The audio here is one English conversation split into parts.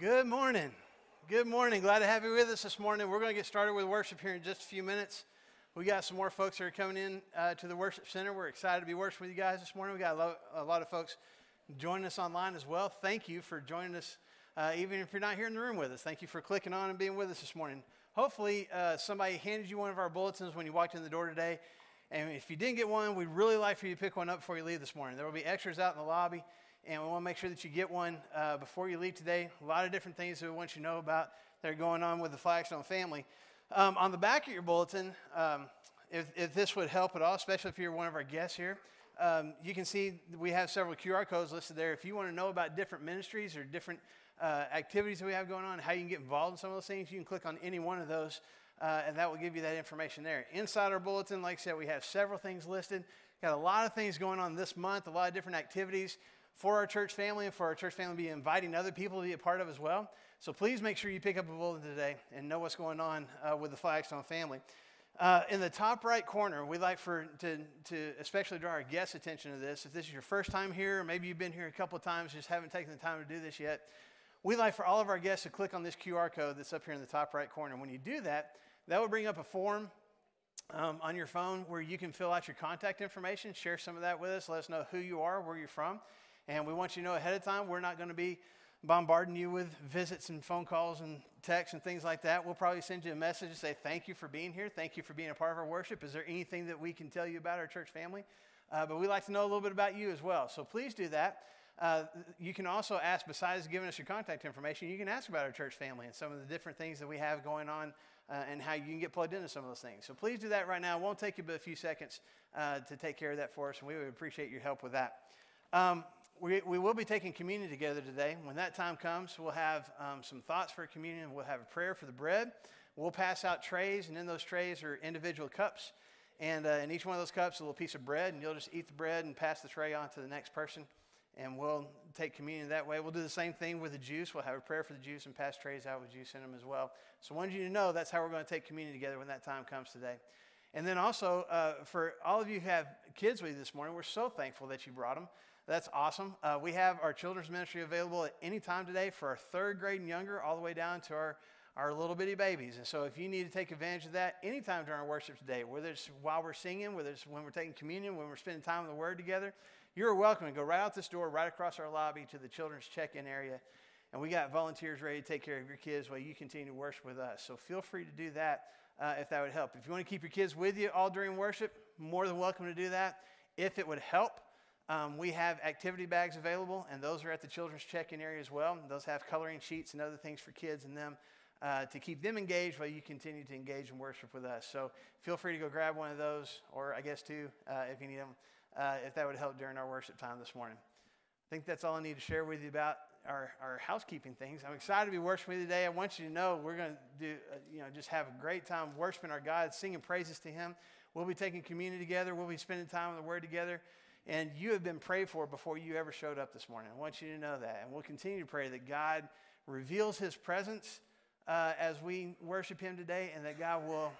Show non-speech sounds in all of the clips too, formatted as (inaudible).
Good morning. Good morning. Glad to have you with us this morning. We're going to get started with worship here in just a few minutes. We got some more folks that are coming in uh, to the worship center. We're excited to be worshiping with you guys this morning. We got a lot, a lot of folks joining us online as well. Thank you for joining us, uh, even if you're not here in the room with us. Thank you for clicking on and being with us this morning. Hopefully, uh, somebody handed you one of our bulletins when you walked in the door today. And if you didn't get one, we'd really like for you to pick one up before you leave this morning. There will be extras out in the lobby, and we want to make sure that you get one uh, before you leave today. A lot of different things that we want you to know about that are going on with the Flagstone family. Um, on the back of your bulletin, um, if, if, this would help at all, especially if you're one of our guests here, um, you can see we have several QR codes listed there. If you want to know about different ministries or different uh, activities that we have going on, how you can get involved in some of those things, you can click on any one of those uh, and that will give you that information there. Inside our bulletin, like I said, we have several things listed. Got a lot of things going on this month, a lot of different activities for our church family and for our church family to be inviting other people to be a part of as well. So please make sure you pick up a bulletin today and know what's going on uh, with the Flagstone family. Uh, in the top right corner, we'd like for to, to especially draw our guests' attention to this. If this is your first time here, or maybe you've been here a couple of times, just haven't taken the time to do this yet, we'd like for all of our guests to click on this QR code that's up here in the top right corner. When you do that, that will bring up a form um, on your phone where you can fill out your contact information, share some of that with us, let us know who you are, where you're from. And we want you to know ahead of time, we're not going to be bombarding you with visits and phone calls and texts and things like that. We'll probably send you a message to say thank you for being here. Thank you for being a part of our worship. Is there anything that we can tell you about our church family? Uh, but we'd like to know a little bit about you as well. So please do that. Uh, you can also ask, besides giving us your contact information, you can ask about our church family and some of the different things that we have going on uh, and how you can get plugged into some of those things. So please do that right now. It won't take you but a few seconds uh, to take care of that for us, and we would appreciate your help with that. Um, we, we will be taking communion together today. When that time comes, we'll have um, some thoughts for communion. We'll have a prayer for the bread. We'll pass out trays, and in those trays are individual cups. And uh, in each one of those cups, a little piece of bread, and you'll just eat the bread and pass the tray on to the next person and we'll take communion that way. We'll do the same thing with the juice. We'll have a prayer for the juice and pass trays out with juice in them as well. So I wanted you to know that's how we're going to take communion together when that time comes today. And then also, uh, for all of you who have kids with you this morning, we're so thankful that you brought them. That's awesome. Uh, we have our children's ministry available at any time today for our third grade and younger, all the way down to our, our little bitty babies. And so, if you need to take advantage of that anytime during our worship today, whether it's while we're singing, whether it's when we're taking communion, when we're spending time in the Word together, you're welcome to go right out this door, right across our lobby to the children's check in area. And we got volunteers ready to take care of your kids while you continue to worship with us. So feel free to do that uh, if that would help. If you want to keep your kids with you all during worship, more than welcome to do that. If it would help, um, we have activity bags available, and those are at the children's check in area as well. Those have coloring sheets and other things for kids in them. Uh, to keep them engaged while you continue to engage and worship with us. So feel free to go grab one of those, or I guess two uh, if you need them uh, if that would help during our worship time this morning. I think that's all I need to share with you about our, our housekeeping things. I'm excited to be worshiping you today. I want you to know we're going to do, uh, you know, just have a great time worshiping our God, singing praises to Him. We'll be taking communion together. We'll be spending time in the Word together. And you have been prayed for before you ever showed up this morning. I want you to know that. And we'll continue to pray that God reveals His presence uh, as we worship Him today and that God will,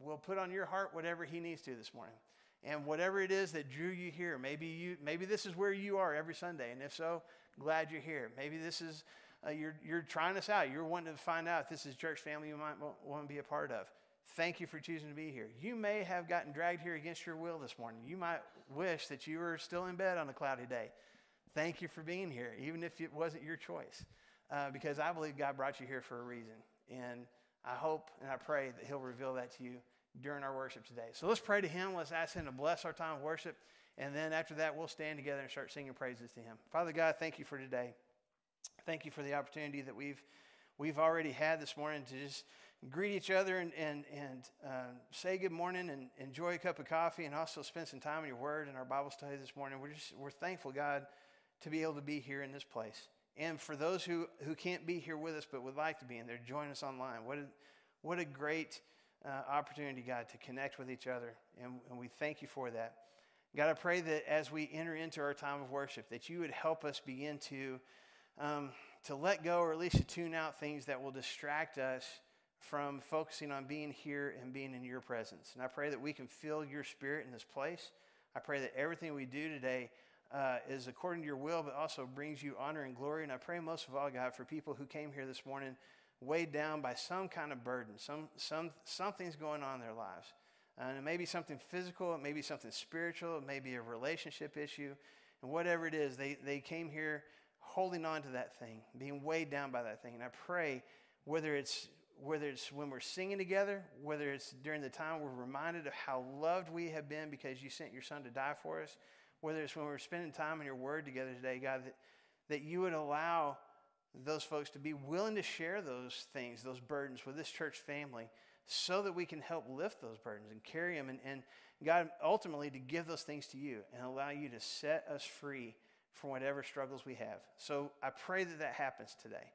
will put on your heart whatever He needs to this morning and whatever it is that drew you here maybe you maybe this is where you are every sunday and if so glad you're here maybe this is uh, you're, you're trying us out you're wanting to find out if this is church family you might want to be a part of thank you for choosing to be here you may have gotten dragged here against your will this morning you might wish that you were still in bed on a cloudy day thank you for being here even if it wasn't your choice uh, because i believe god brought you here for a reason and i hope and i pray that he'll reveal that to you during our worship today. So let's pray to Him. Let's ask Him to bless our time of worship. And then after that, we'll stand together and start singing praises to Him. Father God, thank you for today. Thank you for the opportunity that we've, we've already had this morning to just greet each other and, and, and uh, say good morning and enjoy a cup of coffee and also spend some time in your word and our Bible study this morning. We're, just, we're thankful, God, to be able to be here in this place. And for those who, who can't be here with us but would like to be in there, join us online. What a, what a great uh, opportunity, God, to connect with each other. And, and we thank you for that. God, I pray that as we enter into our time of worship, that you would help us begin to, um, to let go or at least to tune out things that will distract us from focusing on being here and being in your presence. And I pray that we can feel your spirit in this place. I pray that everything we do today uh, is according to your will, but also brings you honor and glory. And I pray most of all, God, for people who came here this morning weighed down by some kind of burden, some, some, something's going on in their lives. And it may be something physical, it may be something spiritual, it may be a relationship issue. And whatever it is, they, they came here holding on to that thing, being weighed down by that thing. And I pray, whether it's whether it's when we're singing together, whether it's during the time we're reminded of how loved we have been because you sent your son to die for us, whether it's when we're spending time in your word together today, God, that, that you would allow those folks to be willing to share those things, those burdens with this church family so that we can help lift those burdens and carry them and, and God ultimately to give those things to you and allow you to set us free from whatever struggles we have. So I pray that that happens today.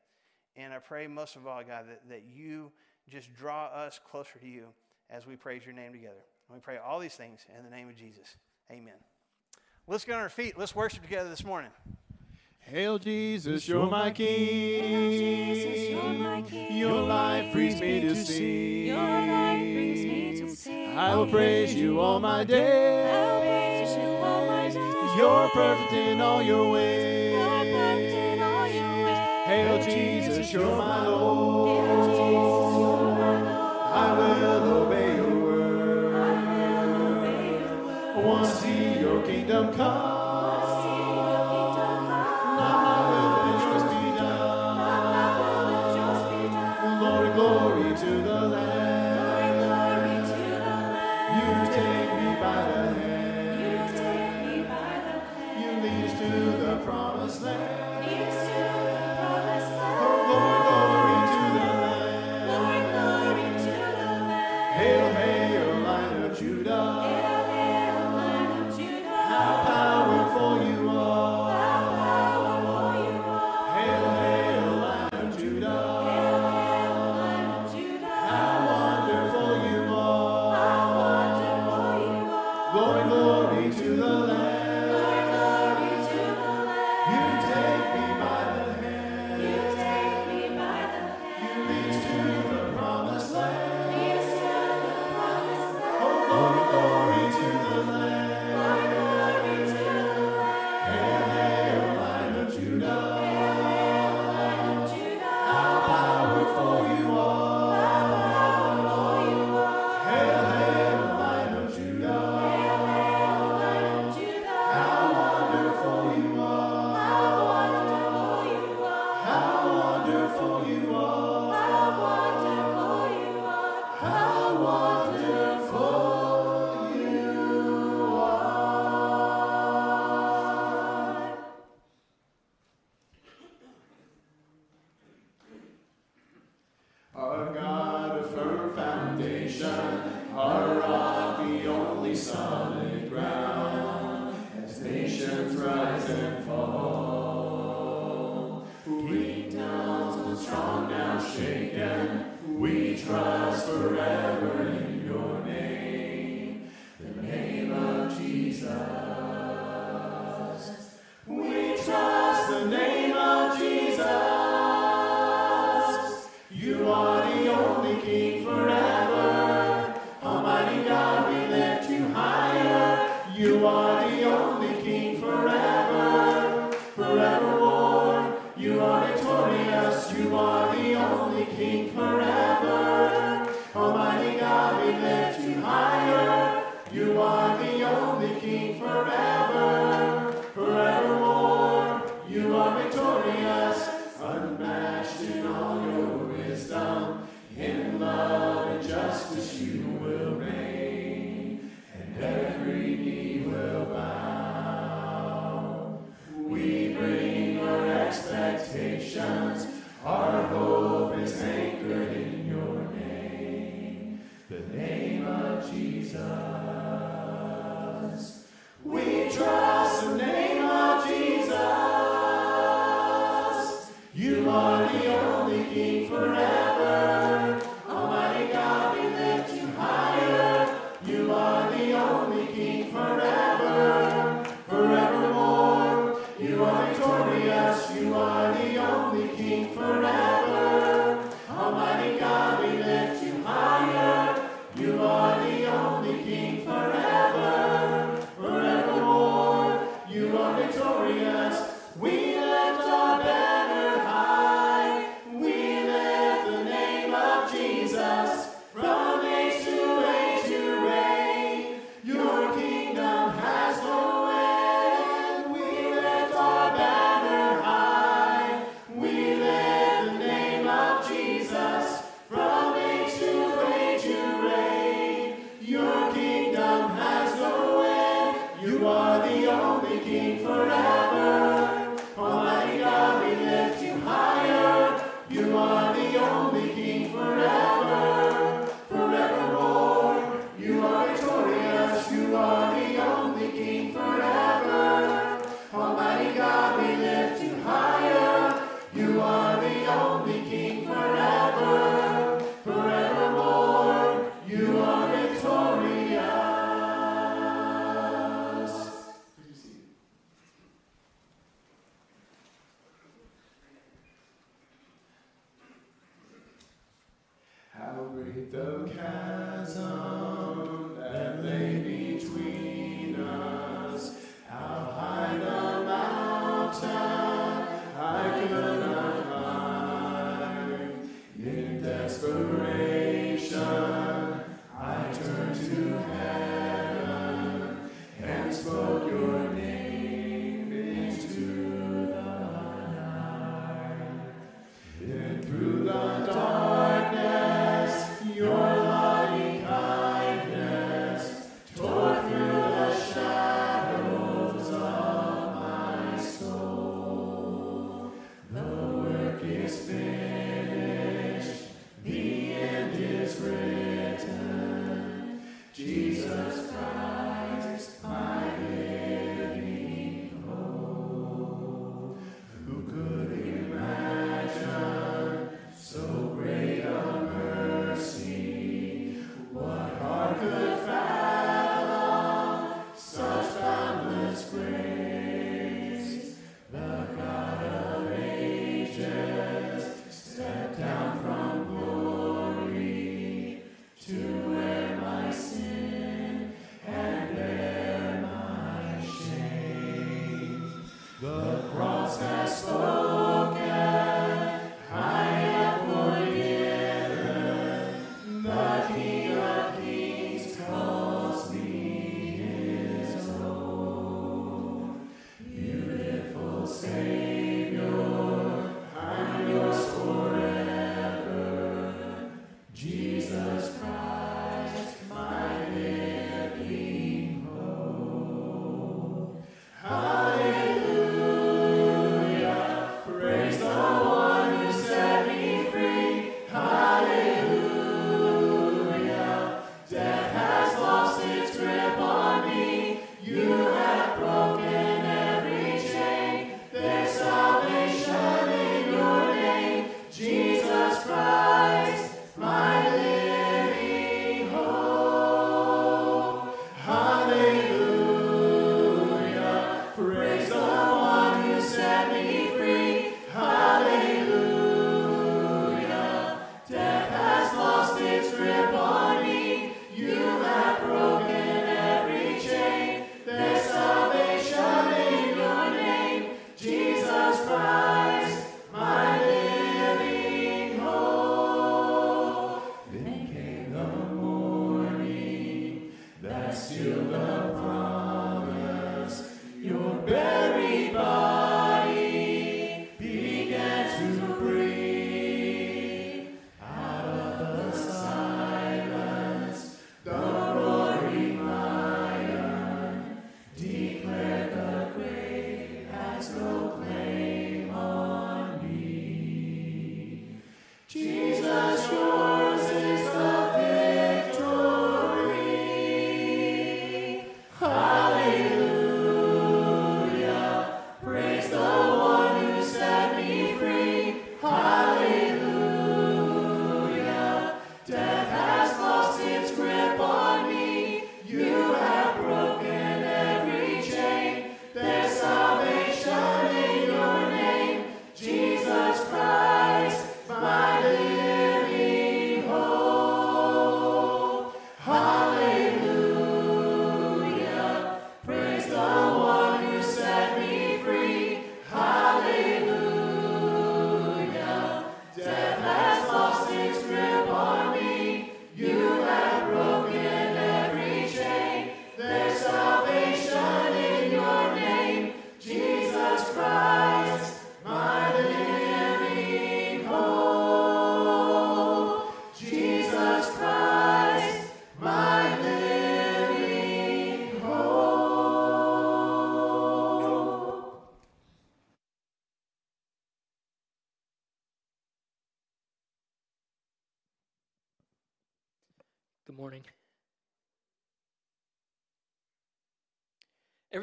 And I pray most of all, God, that, that you just draw us closer to you as we praise your name together. And we pray all these things in the name of Jesus. Amen. Let's get on our feet. Let's worship together this morning. Hail Jesus, you're my King. Hail Jesus, you're my King. Your life brings me to sing. Your life brings me to sing. I will praise you all my days. I will praise you all my days. You're perfect in all your ways. You're my Lord. I will obey your word. I want to see your kingdom come.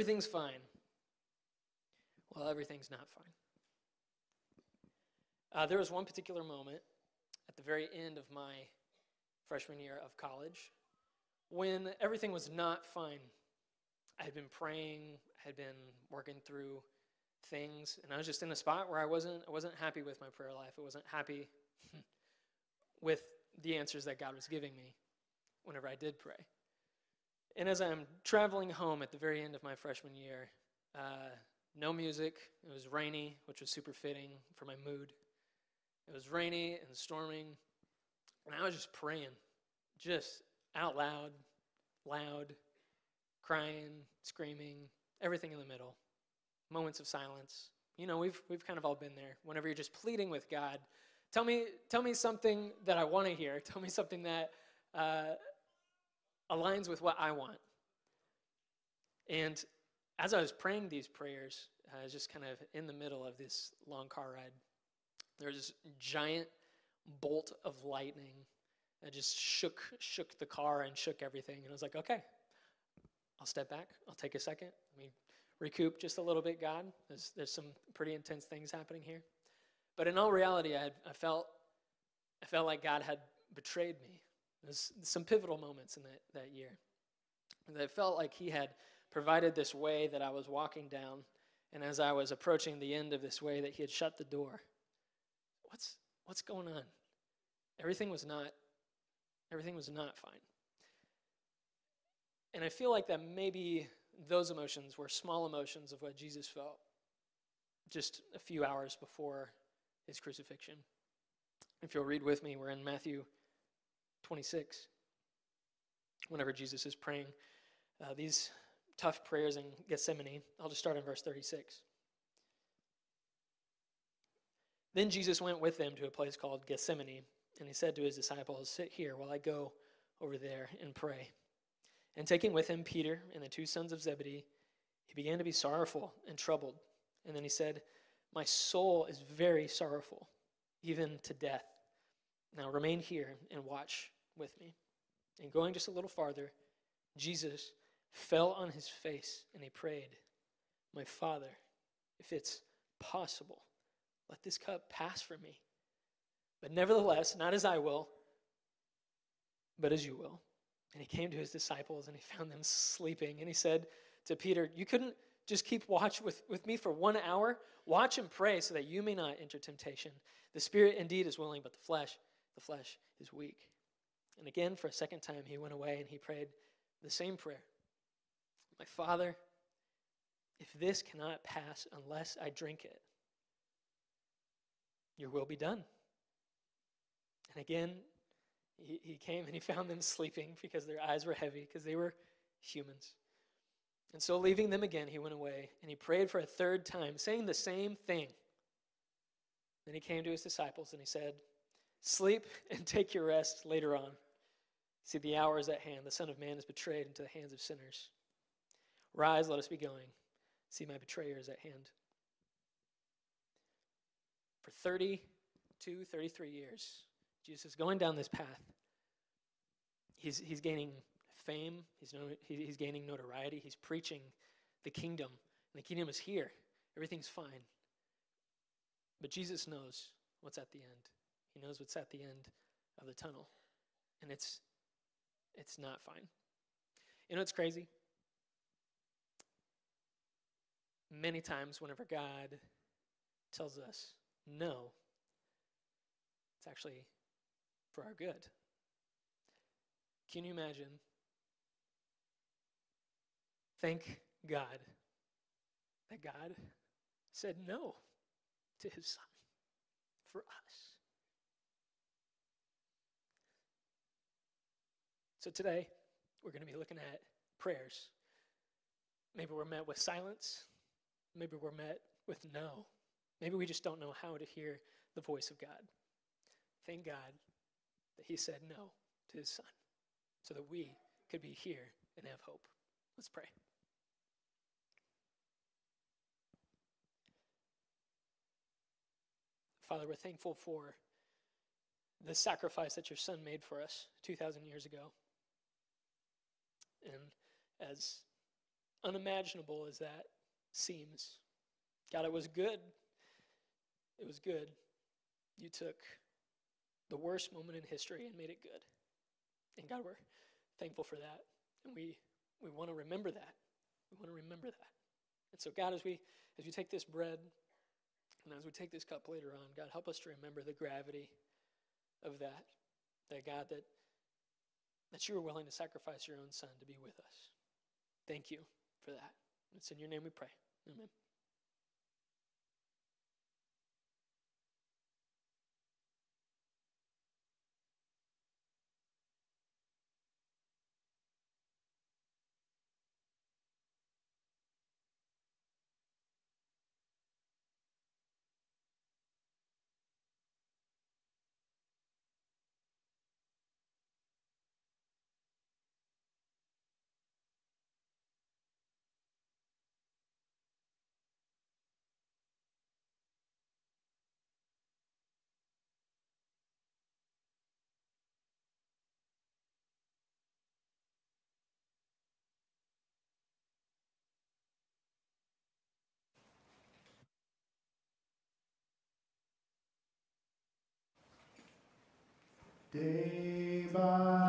Everything's fine. Well, everything's not fine. Uh, there was one particular moment at the very end of my freshman year of college when everything was not fine. I had been praying, I had been working through things, and I was just in a spot where I wasn't, I wasn't happy with my prayer life. I wasn't happy (laughs) with the answers that God was giving me whenever I did pray. And as I'm traveling home at the very end of my freshman year, uh, no music, it was rainy, which was super fitting for my mood. It was rainy and storming, and I was just praying, just out loud, loud, crying, screaming, everything in the middle. Moments of silence. You know, we've, we've kind of all been there. Whenever you're just pleading with God, tell me, tell me something that I want to hear. Tell me something that uh, aligns with what I want. And as I was praying these prayers, I was just kind of in the middle of this long car ride. There was this giant bolt of lightning that just shook shook the car and shook everything. And I was like, okay, I'll step back. I'll take a second. Let me recoup just a little bit, God. There's, there's some pretty intense things happening here. But in all reality, I, had, I felt I felt like God had betrayed me. There's some pivotal moments in that, that year. And I felt like He had provided this way that I was walking down, and as I was approaching the end of this way, that He had shut the door. What's what's going on? Everything was not everything was not fine. And I feel like that maybe those emotions were small emotions of what Jesus felt. just a few hours before his crucifixion. If you'll read with me, we're in Matthew 26. Whenever Jesus is praying uh, these tough prayers in Gethsemane, I'll just start in verse 36. Then Jesus went with them to a place called Gethsemane, and he said to his disciples, Sit here while I go over there and pray. And taking with him Peter and the two sons of Zebedee, he began to be sorrowful and troubled. And then he said, My soul is very sorrowful, even to death. Now remain here and watch with me. And going just a little farther, Jesus fell on his face and he prayed, My Father, if it's possible, let this cup pass from me. But nevertheless, not as I will, but as you will. And he came to his disciples and he found them sleeping. And he said to Peter, You couldn't just keep watch with, with me for one hour? Watch and pray so that you may not enter temptation. The spirit indeed is willing, but the flesh, the flesh is weak. And again, for a second time, he went away and he prayed the same prayer My Father, if this cannot pass unless I drink it, your will be done. And again, he, he came and he found them sleeping because their eyes were heavy, because they were humans. And so, leaving them again, he went away and he prayed for a third time, saying the same thing. Then he came to his disciples and he said, Sleep and take your rest later on. See, the hour is at hand. The Son of Man is betrayed into the hands of sinners. Rise, let us be going. See, my betrayer is at hand. For 32, 33 years, Jesus is going down this path. He's, he's gaining fame, he's, no, he, he's gaining notoriety, he's preaching the kingdom. And the kingdom is here, everything's fine. But Jesus knows what's at the end. He knows what's at the end of the tunnel. And it's it's not fine. You know what's crazy? Many times whenever God tells us no, it's actually for our good. Can you imagine? Thank God that God said no to his son for us. So today, we're going to be looking at prayers. Maybe we're met with silence. Maybe we're met with no. Maybe we just don't know how to hear the voice of God. Thank God that He said no to His Son so that we could be here and have hope. Let's pray. Father, we're thankful for the sacrifice that your Son made for us 2,000 years ago. And as unimaginable as that seems, God, it was good. It was good. You took the worst moment in history and made it good. And God, we're thankful for that. And we, we want to remember that. We want to remember that. And so, God, as we as we take this bread and as we take this cup later on, God, help us to remember the gravity of that. That God, that that you were willing to sacrifice your own son to be with us. Thank you for that. It's in your name we pray. Amen. Day by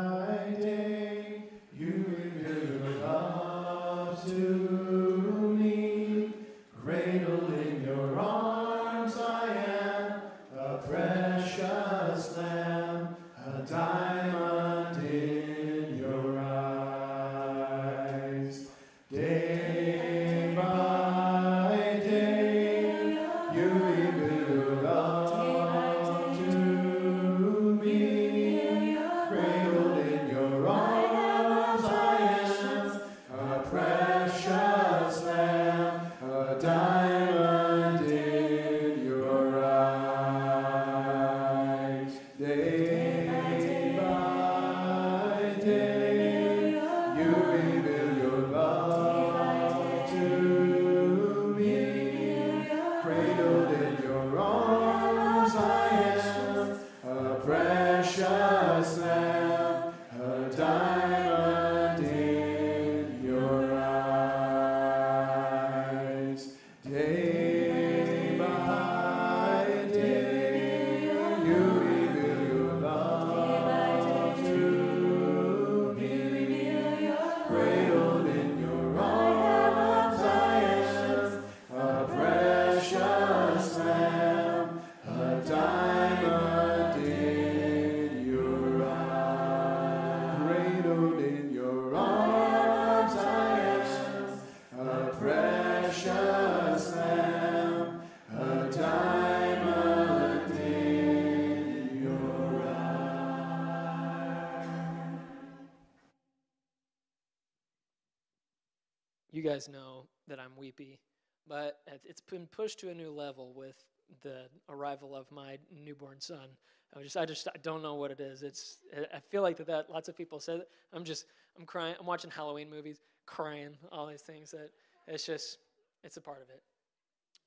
guys know that I'm weepy, but it- it's been pushed to a new level with the arrival of my newborn son. I just, I just, I don't know what it is. It's, I- feel like that, that lots of people said. I'm just, I'm crying. I'm watching Halloween movies, crying, all these things that it's just, it's a part of it.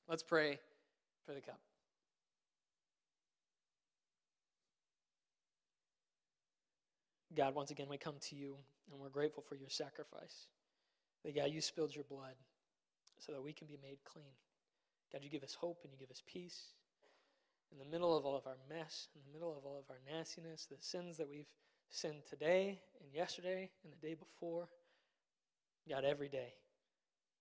Let's pray for the cup. God, once again, we come to you and we're grateful for your sacrifice. That, God, you spilled your blood so that we can be made clean. God, you give us hope and you give us peace. In the middle of all of our mess, in the middle of all of our nastiness, the sins that we've sinned today and yesterday and the day before, God, every day,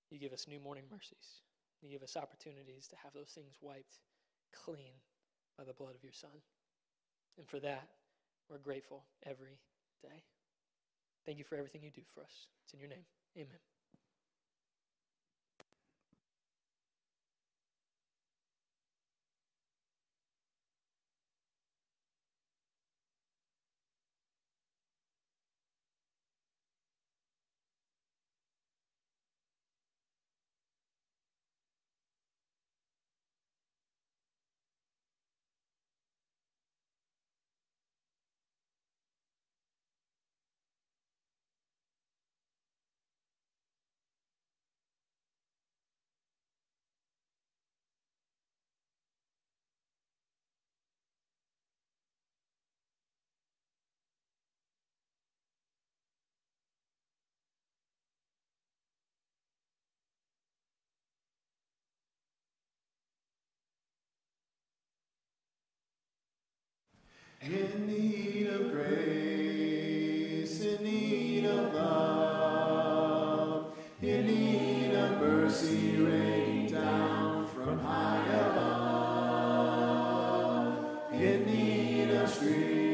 you give us new morning mercies. You give us opportunities to have those things wiped clean by the blood of your Son. And for that, we're grateful every day. Thank you for everything you do for us. It's in your name. Amen. In need of grace, in need of love, in need of mercy raining down from high above, in need of strength,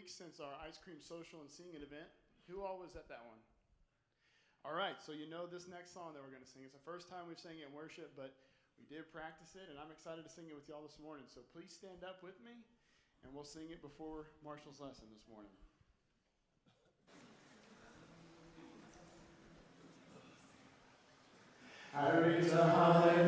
weeks since our ice cream social and singing event. Who all was at that one? All right, so you know this next song that we're going to sing. It's the first time we've sang it in worship, but we did practice it, and I'm excited to sing it with y'all this morning. So please stand up with me, and we'll sing it before Marshall's lesson this morning. I raise a.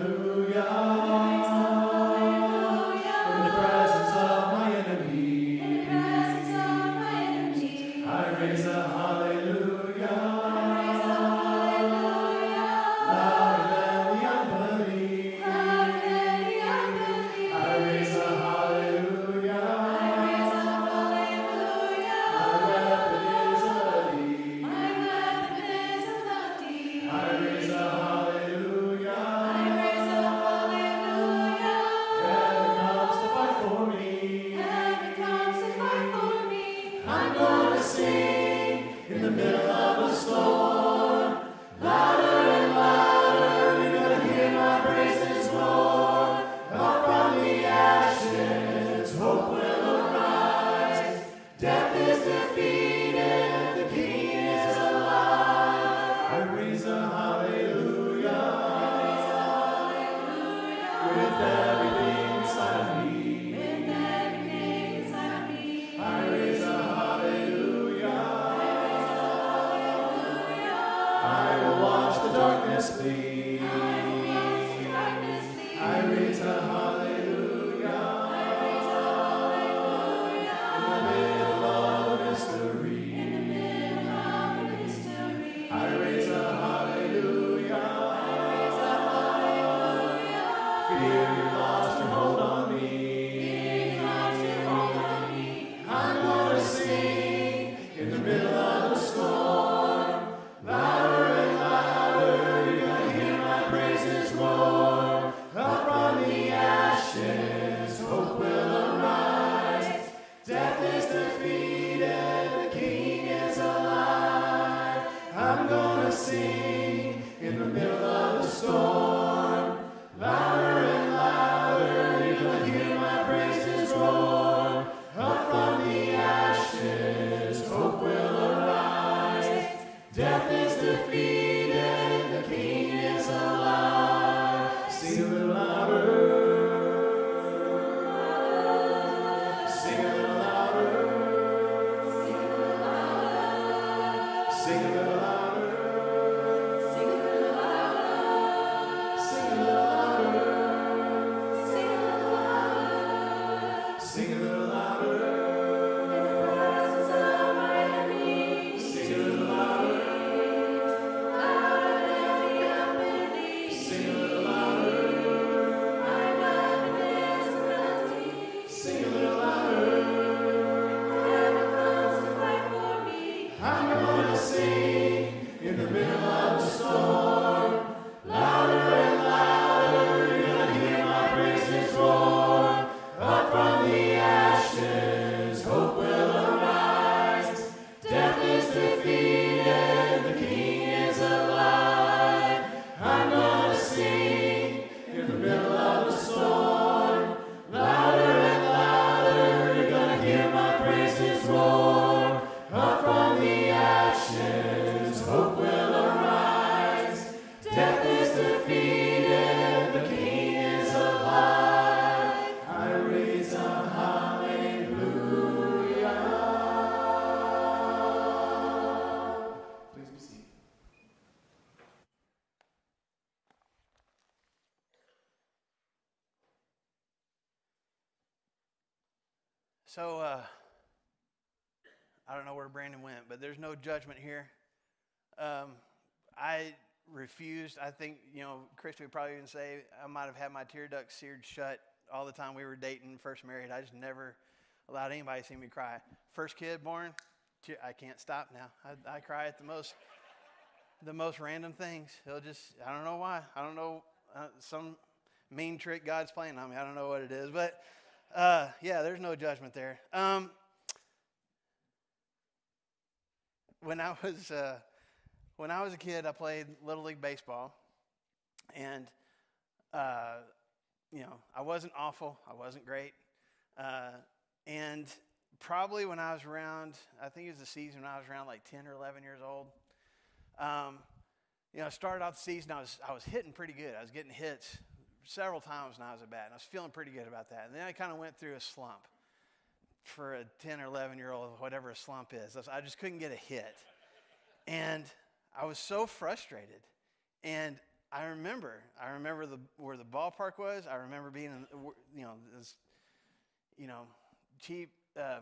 no judgment here. Um, I refused. I think, you know, Christy would probably even say I might have had my tear ducts seared shut all the time we were dating, first married. I just never allowed anybody to see me cry. First kid born, te- I can't stop now. I, I cry at the most, the most random things. It'll just, I don't know why. I don't know, uh, some mean trick God's playing on me. I don't know what it is, but uh, yeah, there's no judgment there. Um, when I was uh, when I was a kid, I played little league baseball, and uh, you know I wasn't awful. I wasn't great, uh, and probably when I was around, I think it was the season when I was around like ten or eleven years old. Um, you know, I started out the season. I was I was hitting pretty good. I was getting hits several times when I was at bat, and I was feeling pretty good about that. And then I kind of went through a slump for a 10 or 11 year old, whatever a slump is. I just couldn't get a hit. And I was so frustrated. And I remember, I remember the, where the ballpark was. I remember being in, you know, this, you know, cheap uh,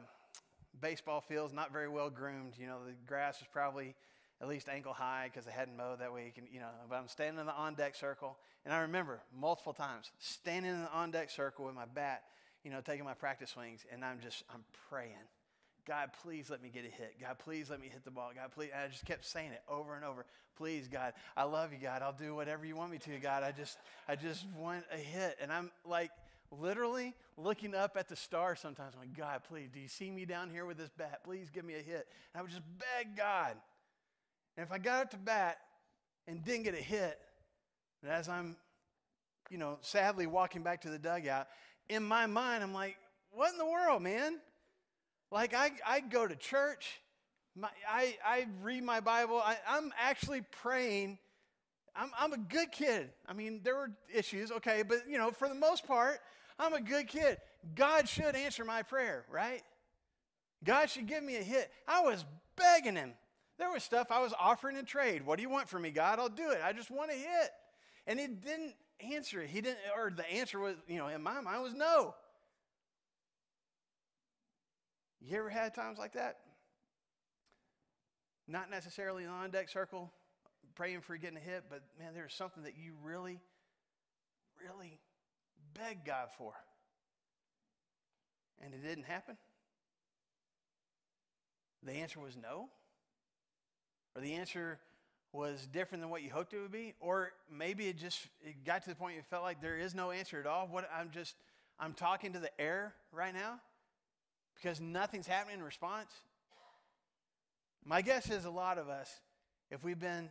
baseball fields, not very well groomed. You know, the grass was probably at least ankle high because I hadn't mowed that week. And, you know, but I'm standing in the on deck circle. And I remember multiple times standing in the on deck circle with my bat, you know, taking my practice swings. And I'm just, I'm praying. God, please let me get a hit. God, please let me hit the ball. God, please. And I just kept saying it over and over. Please, God, I love you, God. I'll do whatever you want me to, God. I just, I just want a hit. And I'm like literally looking up at the stars sometimes. I'm like, God, please, do you see me down here with this bat? Please give me a hit. And I would just beg God. And if I got up to bat and didn't get a hit, and as I'm, you know, sadly walking back to the dugout, in my mind, I'm like, what in the world, man? Like, I, I go to church, my, I, I read my Bible, I, I'm actually praying. I'm, I'm a good kid. I mean, there were issues, okay, but, you know, for the most part, I'm a good kid. God should answer my prayer, right? God should give me a hit. I was begging him. There was stuff I was offering in trade. What do you want from me, God? I'll do it. I just want a hit. And it didn't answer it. He didn't, or the answer was, you know, in my mind was no. You ever had times like that? Not necessarily an on deck circle, praying for getting a hit, but man, there's something that you really, really beg God for. And it didn't happen? The answer was no? Or the answer was different than what you hoped it would be? Or maybe it just it got to the point you felt like there is no answer at all. What I'm just I'm talking to the air right now because nothing's happening in response. My guess is a lot of us, if we've been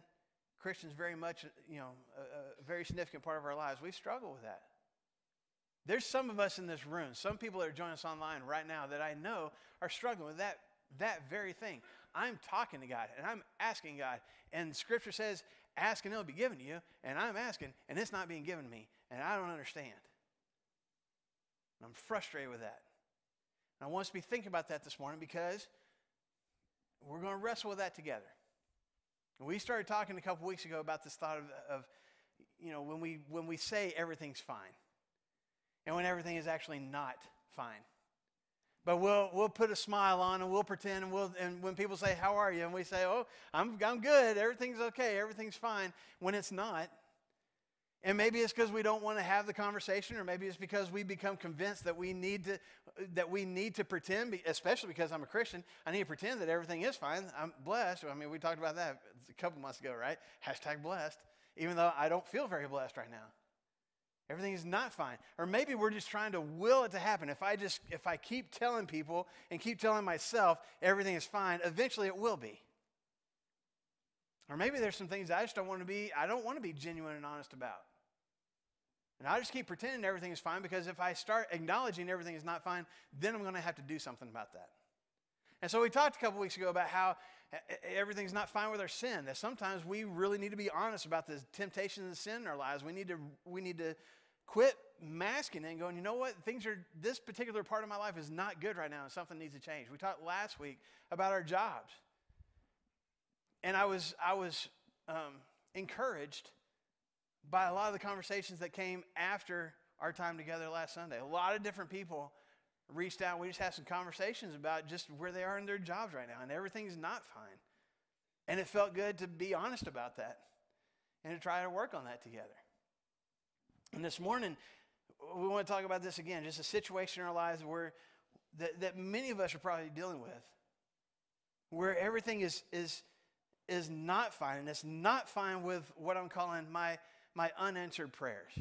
Christians very much, you know, a, a very significant part of our lives, we struggle with that. There's some of us in this room, some people that are joining us online right now that I know are struggling with that, that very thing. I'm talking to God and I'm asking God, and Scripture says, ask and it'll be given to you, and I'm asking and it's not being given to me, and I don't understand. And I'm frustrated with that. And I want us to be thinking about that this morning because we're going to wrestle with that together. We started talking a couple weeks ago about this thought of, of, you know, when we, when we say everything's fine and when everything is actually not fine. But we'll, we'll put a smile on and we'll pretend and, we'll, and when people say, How are you? And we say, Oh, I'm, I'm good. Everything's okay. Everything's fine. When it's not. And maybe it's because we don't want to have the conversation, or maybe it's because we become convinced that we need to that we need to pretend, especially because I'm a Christian, I need to pretend that everything is fine. I'm blessed. I mean, we talked about that a couple months ago, right? Hashtag blessed. Even though I don't feel very blessed right now. Everything is not fine. Or maybe we're just trying to will it to happen. If I just if I keep telling people and keep telling myself everything is fine, eventually it will be. Or maybe there's some things I just don't want to be, I don't want to be genuine and honest about. And I just keep pretending everything is fine because if I start acknowledging everything is not fine, then I'm going to have to do something about that. And so we talked a couple weeks ago about how everything's not fine with our sin. That sometimes we really need to be honest about the temptations and sin in our lives. We need to we need to quit masking it and going, you know what? Things are this particular part of my life is not good right now, and something needs to change. We talked last week about our jobs, and I was I was um, encouraged by a lot of the conversations that came after our time together last Sunday. A lot of different people reached out. We just had some conversations about just where they are in their jobs right now, and everything's not fine. And it felt good to be honest about that and to try to work on that together. And this morning, we want to talk about this again just a situation in our lives where that, that many of us are probably dealing with, where everything is, is, is not fine, and it's not fine with what I'm calling my, my unanswered prayers.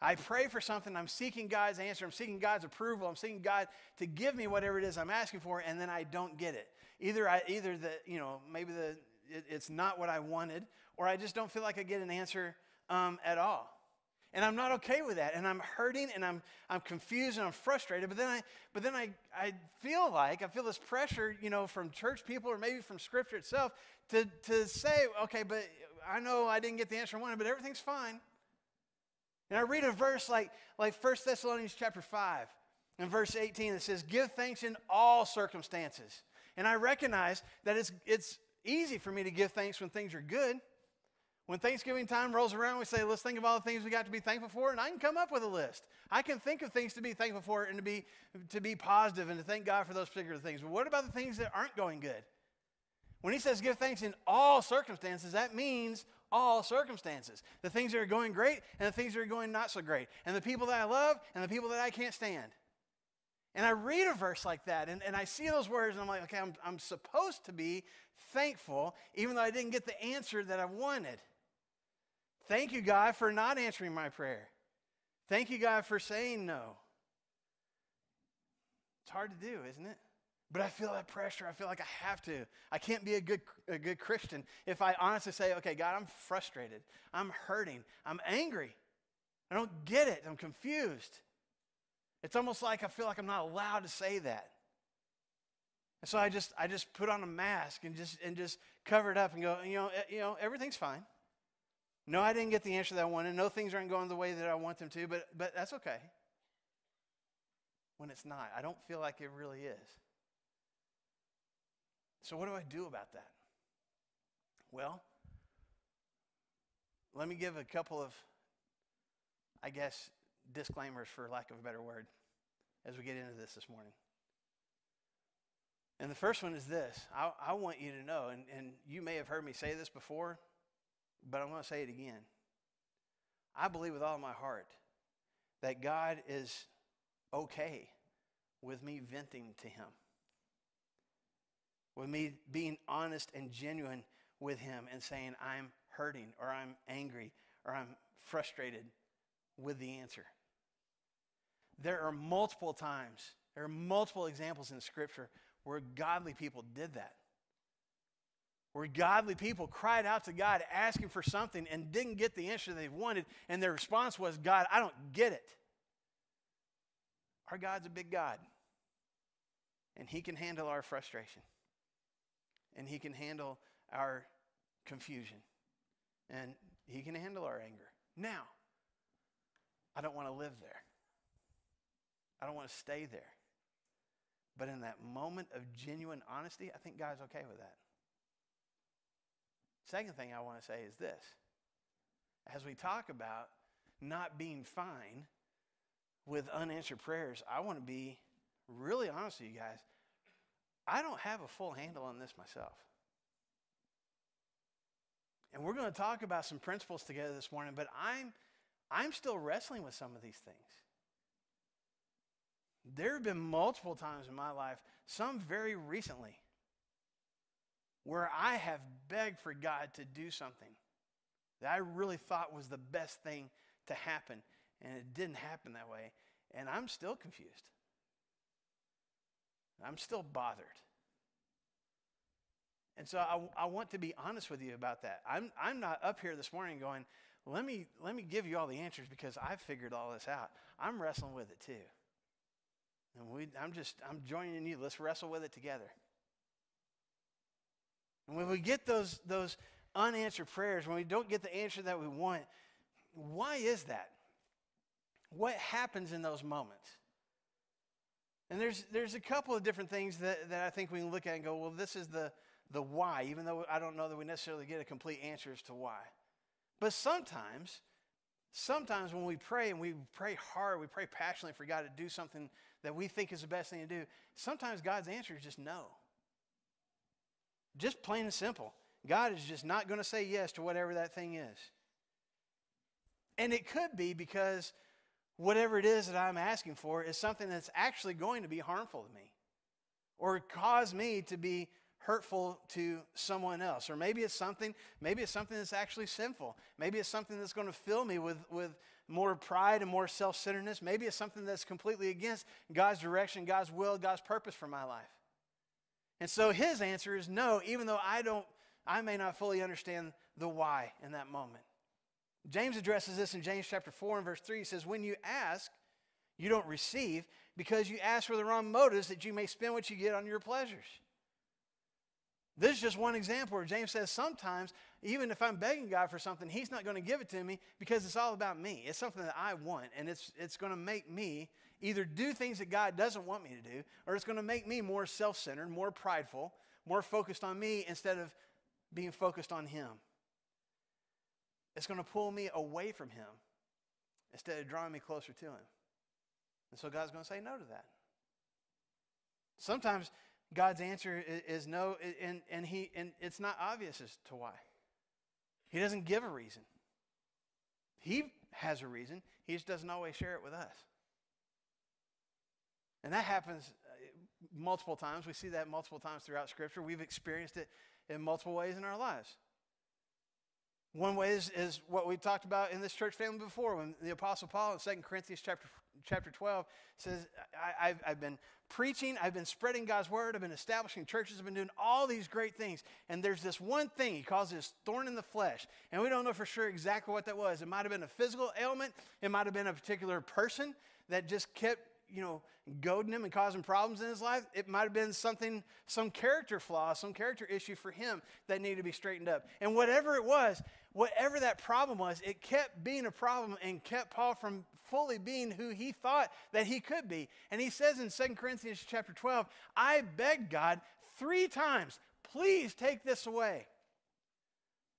I pray for something, I'm seeking God's answer, I'm seeking God's approval, I'm seeking God to give me whatever it is I'm asking for, and then I don't get it. Either I either the, you know, maybe the it, it's not what I wanted, or I just don't feel like I get an answer um, at all. And I'm not okay with that. And I'm hurting and I'm, I'm confused and I'm frustrated. But then I but then I, I feel like I feel this pressure, you know, from church people or maybe from scripture itself to, to say, okay, but I know I didn't get the answer I wanted, but everything's fine. And I read a verse like, like 1 Thessalonians chapter 5 and verse 18 that says, Give thanks in all circumstances. And I recognize that it's, it's easy for me to give thanks when things are good. When Thanksgiving time rolls around, we say, let's think of all the things we got to be thankful for, and I can come up with a list. I can think of things to be thankful for and to be, to be positive and to thank God for those particular things. But what about the things that aren't going good? When he says give thanks in all circumstances, that means all circumstances. The things that are going great and the things that are going not so great. And the people that I love and the people that I can't stand. And I read a verse like that and, and I see those words and I'm like, okay, I'm, I'm supposed to be thankful even though I didn't get the answer that I wanted. Thank you, God, for not answering my prayer. Thank you, God, for saying no. It's hard to do, isn't it? But I feel that pressure. I feel like I have to. I can't be a good, a good Christian if I honestly say, okay, God, I'm frustrated. I'm hurting. I'm angry. I don't get it. I'm confused. It's almost like I feel like I'm not allowed to say that. And so I just, I just put on a mask and just, and just cover it up and go, you know, eh, you know, everything's fine. No, I didn't get the answer that I wanted. No, things aren't going the way that I want them to, but, but that's okay. When it's not, I don't feel like it really is. So, what do I do about that? Well, let me give a couple of, I guess, disclaimers for lack of a better word as we get into this this morning. And the first one is this I, I want you to know, and, and you may have heard me say this before, but I'm going to say it again. I believe with all my heart that God is okay with me venting to Him, with me being honest and genuine with Him and saying, I'm hurting, or I'm angry, or I'm frustrated with the answer. There are multiple times, there are multiple examples in Scripture where godly people did that. Where godly people cried out to God asking for something and didn't get the answer they wanted, and their response was, God, I don't get it. Our God's a big God, and He can handle our frustration, and He can handle our confusion, and He can handle our anger. Now, I don't want to live there, I don't want to stay there. But in that moment of genuine honesty, I think God's okay with that. Second thing I want to say is this as we talk about not being fine with unanswered prayers, I want to be really honest with you guys. I don't have a full handle on this myself. And we're going to talk about some principles together this morning, but I'm, I'm still wrestling with some of these things. There have been multiple times in my life, some very recently, where I have begged for God to do something that I really thought was the best thing to happen, and it didn't happen that way. And I'm still confused. I'm still bothered. And so I, I want to be honest with you about that. I'm, I'm not up here this morning going, let me, let me give you all the answers because I've figured all this out. I'm wrestling with it too. And we, I'm just, I'm joining you. Let's wrestle with it together. And when we get those, those unanswered prayers, when we don't get the answer that we want, why is that? What happens in those moments? And there's, there's a couple of different things that, that I think we can look at and go, well, this is the, the why, even though I don't know that we necessarily get a complete answer as to why. But sometimes, sometimes when we pray and we pray hard, we pray passionately for God to do something that we think is the best thing to do, sometimes God's answer is just no. Just plain and simple. God is just not going to say yes to whatever that thing is. And it could be because whatever it is that I'm asking for is something that's actually going to be harmful to me or cause me to be hurtful to someone else or maybe it's something maybe it's something that's actually sinful maybe it's something that's going to fill me with with more pride and more self-centeredness maybe it's something that's completely against god's direction god's will god's purpose for my life and so his answer is no even though i don't i may not fully understand the why in that moment. James addresses this in james chapter 4 and verse 3 he says when you ask you don't receive because you ask for the wrong motives that you may spend what you get on your pleasures this is just one example where James says sometimes, even if I'm begging God for something, He's not going to give it to me because it's all about me. It's something that I want, and it's, it's going to make me either do things that God doesn't want me to do, or it's going to make me more self centered, more prideful, more focused on me instead of being focused on Him. It's going to pull me away from Him instead of drawing me closer to Him. And so God's going to say no to that. Sometimes God's answer is, no, and, and, he, and it's not obvious as to why. He doesn't give a reason. He has a reason, he just doesn't always share it with us. And that happens uh, multiple times. We see that multiple times throughout Scripture. We've experienced it in multiple ways in our lives. One way is, is what we talked about in this church family before when the Apostle Paul in 2 Corinthians chapter, chapter 12 says, I, have I've been preaching, I've been spreading God's word, I've been establishing churches, I've been doing all these great things. And there's this one thing he calls this thorn in the flesh. And we don't know for sure exactly what that was. It might have been a physical ailment, it might have been a particular person that just kept you know, goading him and causing problems in his life. It might have been something, some character flaw, some character issue for him that needed to be straightened up. And whatever it was, whatever that problem was, it kept being a problem and kept Paul from fully being who he thought that he could be. And he says in 2 Corinthians chapter 12, I begged God three times, please take this away.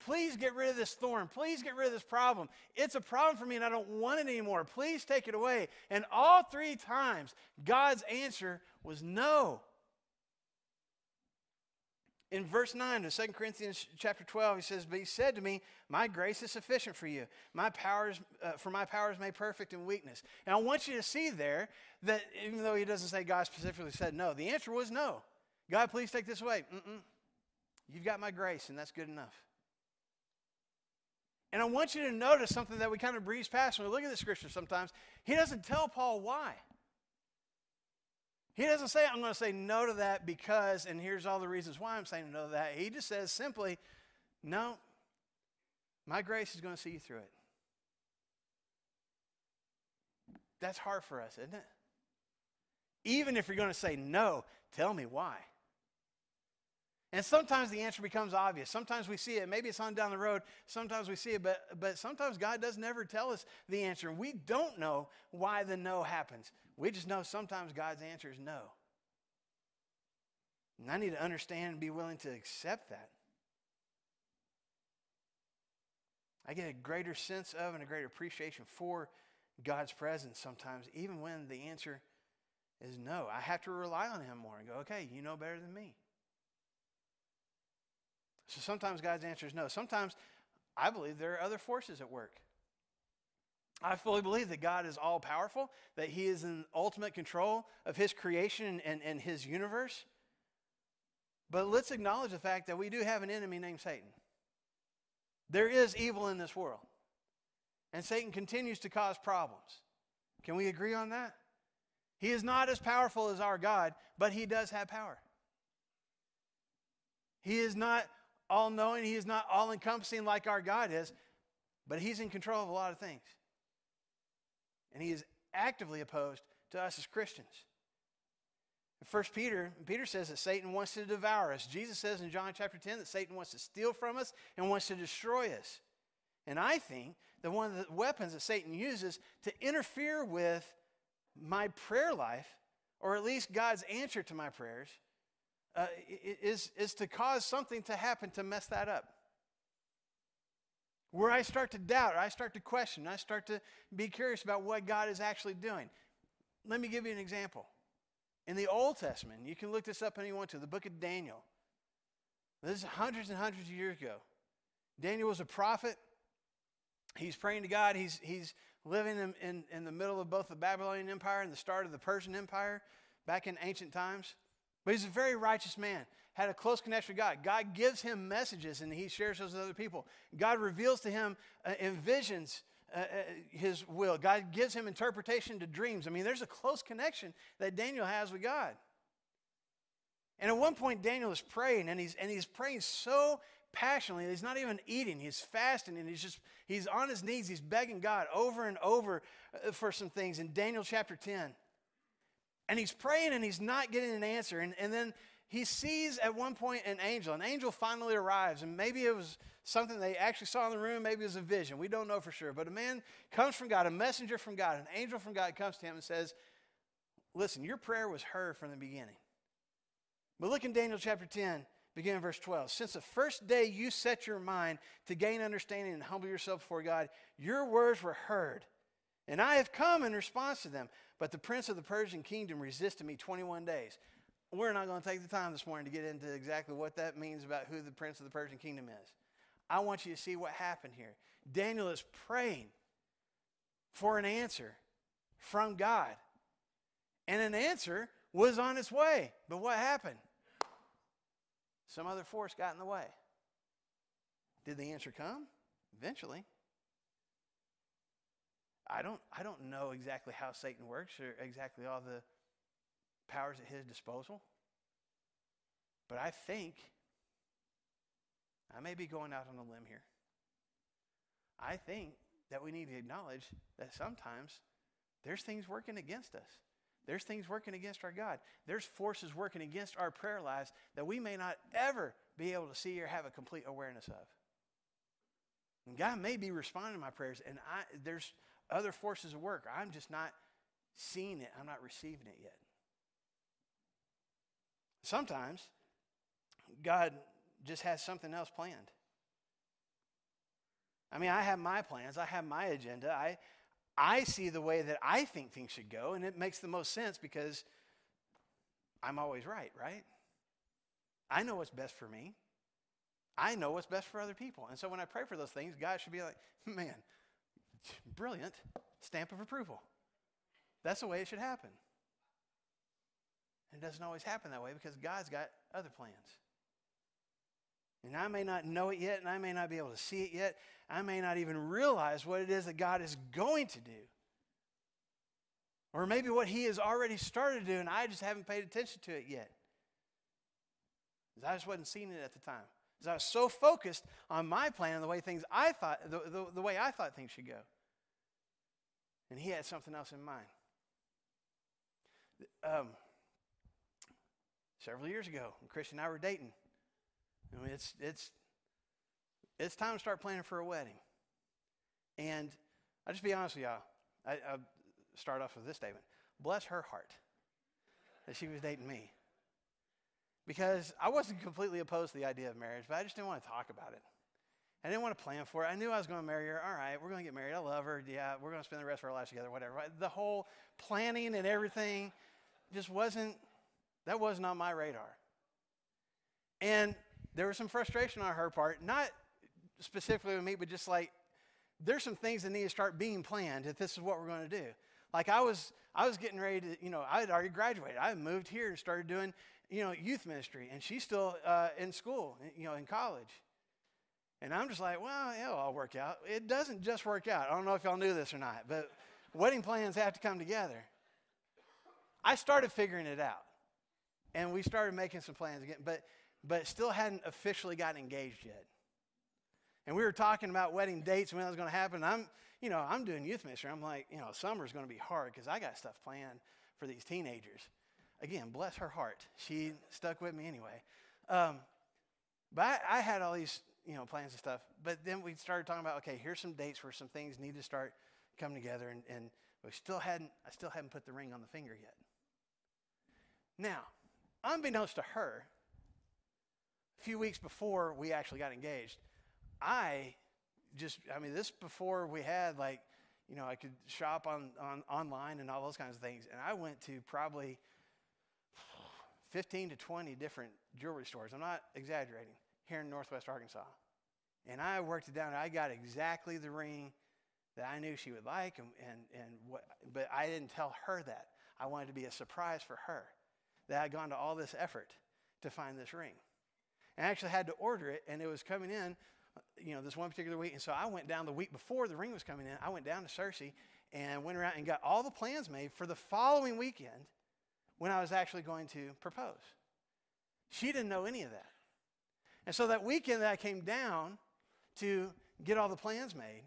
Please get rid of this thorn. Please get rid of this problem. It's a problem for me and I don't want it anymore. Please take it away. And all three times, God's answer was no. In verse 9 of 2 Corinthians chapter 12, he says, But he said to me, My grace is sufficient for you. My powers, uh, for my power is made perfect in weakness. And I want you to see there that even though he doesn't say God specifically said no, the answer was no. God, please take this away. Mm-mm. You've got my grace, and that's good enough. And I want you to notice something that we kind of breeze past when we look at the scripture sometimes. He doesn't tell Paul why. He doesn't say, I'm going to say no to that because, and here's all the reasons why I'm saying no to that. He just says simply, no, my grace is going to see you through it. That's hard for us, isn't it? Even if you're going to say no, tell me why. And sometimes the answer becomes obvious. Sometimes we see it. Maybe it's on down the road. Sometimes we see it, but, but sometimes God does never tell us the answer. We don't know why the no happens. We just know sometimes God's answer is no. And I need to understand and be willing to accept that. I get a greater sense of and a greater appreciation for God's presence sometimes, even when the answer is no. I have to rely on Him more and go, okay, you know better than me. So sometimes God's answer is no. Sometimes I believe there are other forces at work. I fully believe that God is all powerful, that He is in ultimate control of His creation and, and His universe. But let's acknowledge the fact that we do have an enemy named Satan. There is evil in this world, and Satan continues to cause problems. Can we agree on that? He is not as powerful as our God, but He does have power. He is not all knowing, He is not all encompassing like our God is, but He's in control of a lot of things. And He is actively opposed to us as Christians. In 1 Peter, Peter says that Satan wants to devour us. Jesus says in John chapter 10 that Satan wants to steal from us and wants to destroy us. And I think that one of the weapons that Satan uses to interfere with my prayer life, or at least God's answer to my prayers, uh, is, is to cause something to happen to mess that up. Where I start to doubt, or I start to question, I start to be curious about what God is actually doing. Let me give you an example. In the Old Testament, you can look this up when you want to, the book of Daniel. This is hundreds and hundreds of years ago. Daniel was a prophet. He's praying to God. He's, he's living in, in, in the middle of both the Babylonian Empire and the start of the Persian Empire back in ancient times. But he's a very righteous man, had a close connection with God. God gives him messages and he shares those with other people. God reveals to him uh, in visions uh, uh, his will. God gives him interpretation to dreams. I mean, there's a close connection that Daniel has with God. And at one point, Daniel is praying, and he's, and he's praying so passionately. He's not even eating. He's fasting, and he's just he's on his knees. He's begging God over and over uh, for some things. In Daniel chapter 10, and he's praying and he's not getting an answer. And, and then he sees at one point an angel. An angel finally arrives, and maybe it was something they actually saw in the room, maybe it was a vision. We don't know for sure. But a man comes from God, a messenger from God, an angel from God comes to him and says, Listen, your prayer was heard from the beginning. But look in Daniel chapter 10, beginning verse 12. Since the first day you set your mind to gain understanding and humble yourself before God, your words were heard. And I have come in response to them. But the prince of the Persian kingdom resisted me 21 days. We're not going to take the time this morning to get into exactly what that means about who the prince of the Persian kingdom is. I want you to see what happened here. Daniel is praying for an answer from God. And an answer was on its way. But what happened? Some other force got in the way. Did the answer come? eventually. I don't, I don't know exactly how Satan works or exactly all the powers at his disposal. But I think, I may be going out on a limb here. I think that we need to acknowledge that sometimes there's things working against us. There's things working against our God. There's forces working against our prayer lives that we may not ever be able to see or have a complete awareness of. And God may be responding to my prayers, and I, there's other forces at work. I'm just not seeing it, I'm not receiving it yet. Sometimes God just has something else planned. I mean, I have my plans, I have my agenda. I, I see the way that I think things should go, and it makes the most sense because I'm always right, right? I know what's best for me. I know what's best for other people. And so when I pray for those things, God should be like, man, brilliant, stamp of approval. That's the way it should happen. And it doesn't always happen that way because God's got other plans. And I may not know it yet, and I may not be able to see it yet. I may not even realize what it is that God is going to do. Or maybe what He has already started to do, and I just haven't paid attention to it yet. Because I just wasn't seeing it at the time. Because I was so focused on my plan and the way things I thought, the, the, the way I thought things should go. And He had something else in mind. Um, several years ago, when Christian and I were dating, I mean, it's, it's, it's time to start planning for a wedding. And I'll just be honest with y'all. I, I'll start off with this statement. Bless her heart that she was dating me. Because I wasn't completely opposed to the idea of marriage, but I just didn't want to talk about it. I didn't want to plan for it. I knew I was going to marry her. All right, we're going to get married. I love her. Yeah, we're going to spend the rest of our lives together, whatever. The whole planning and everything just wasn't, that wasn't on my radar. And there was some frustration on her part, not specifically with me, but just like there's some things that need to start being planned if this is what we're going to do. Like I was, I was getting ready to, you know, I had already graduated. I moved here and started doing, you know, youth ministry, and she's still uh, in school, you know, in college. And I'm just like, well, it'll all work out. It doesn't just work out. I don't know if y'all knew this or not, but wedding plans have to come together. I started figuring it out, and we started making some plans again, but but still hadn't officially gotten engaged yet. And we were talking about wedding dates and when that was going to happen. I'm, you know, I'm doing youth ministry. I'm like, you know, summer's going to be hard because I got stuff planned for these teenagers. Again, bless her heart. She stuck with me anyway. Um, but I, I had all these, you know, plans and stuff. But then we started talking about, okay, here's some dates where some things need to start coming together, and, and we still hadn't, I still hadn't put the ring on the finger yet. Now, unbeknownst to her, a few weeks before we actually got engaged, I just, I mean, this before we had like, you know, I could shop on, on online and all those kinds of things. And I went to probably 15 to 20 different jewelry stores. I'm not exaggerating here in Northwest Arkansas. And I worked it down. I got exactly the ring that I knew she would like, and, and, and what, but I didn't tell her that. I wanted to be a surprise for her that I'd gone to all this effort to find this ring. And I actually had to order it, and it was coming in, you know, this one particular week. And so I went down the week before the ring was coming in. I went down to Searcy and went around and got all the plans made for the following weekend when I was actually going to propose. She didn't know any of that. And so that weekend that I came down to get all the plans made,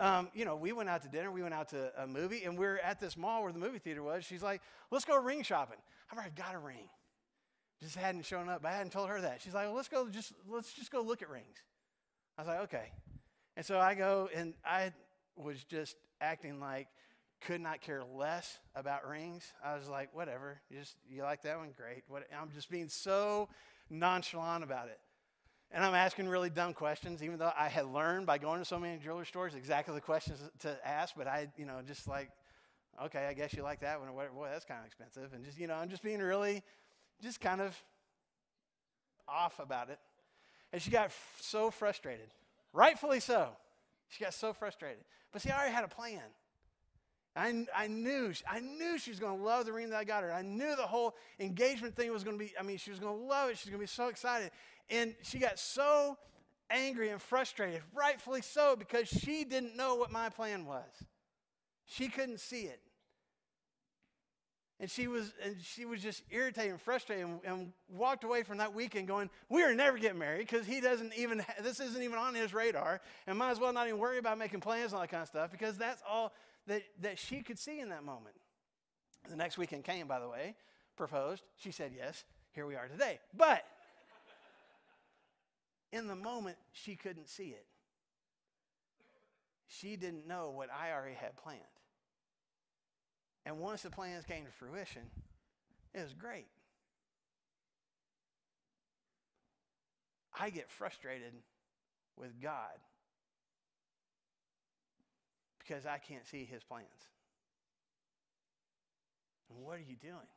um, you know, we went out to dinner, we went out to a movie, and we are at this mall where the movie theater was. She's like, let's go ring shopping. I've already got a ring. Just hadn't shown up. But I hadn't told her that. She's like, well, let's go just let's just go look at rings. I was like, okay. And so I go and I was just acting like could not care less about rings. I was like, whatever. You just you like that one? Great. What I'm just being so nonchalant about it. And I'm asking really dumb questions, even though I had learned by going to so many jewelry stores exactly the questions to ask. But I, you know, just like, okay, I guess you like that one, or what? Boy, that's kind of expensive. And just, you know, I'm just being really, just kind of off about it. And she got f- so frustrated, rightfully so. She got so frustrated. But see, I already had a plan. I, I knew I knew she was going to love the ring that I got her. I knew the whole engagement thing was going to be. I mean, she was going to love it. She's going to be so excited. And she got so angry and frustrated, rightfully so, because she didn't know what my plan was. She couldn't see it. And she was, and she was just irritated and frustrated and, and walked away from that weekend going, We are never getting married because he doesn't even, ha- this isn't even on his radar. And might as well not even worry about making plans and all that kind of stuff because that's all that, that she could see in that moment. The next weekend came, by the way, proposed. She said yes. Here we are today. But in the moment, she couldn't see it. She didn't know what I already had planned. And once the plans came to fruition, it was great. I get frustrated with God because I can't see his plans. And what are you doing?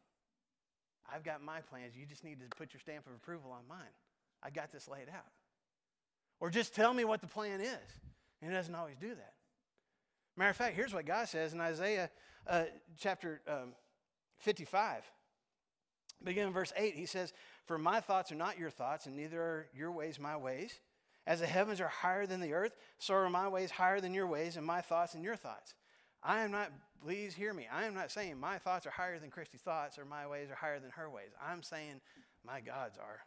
I've got my plans. You just need to put your stamp of approval on mine. I got this laid out. Or just tell me what the plan is. And he doesn't always do that. Matter of fact, here's what God says in Isaiah uh, chapter um, 55. Beginning in verse 8, he says, For my thoughts are not your thoughts, and neither are your ways my ways. As the heavens are higher than the earth, so are my ways higher than your ways, and my thoughts than your thoughts. I am not, please hear me, I am not saying my thoughts are higher than Christy's thoughts or my ways are higher than her ways. I'm saying my God's are.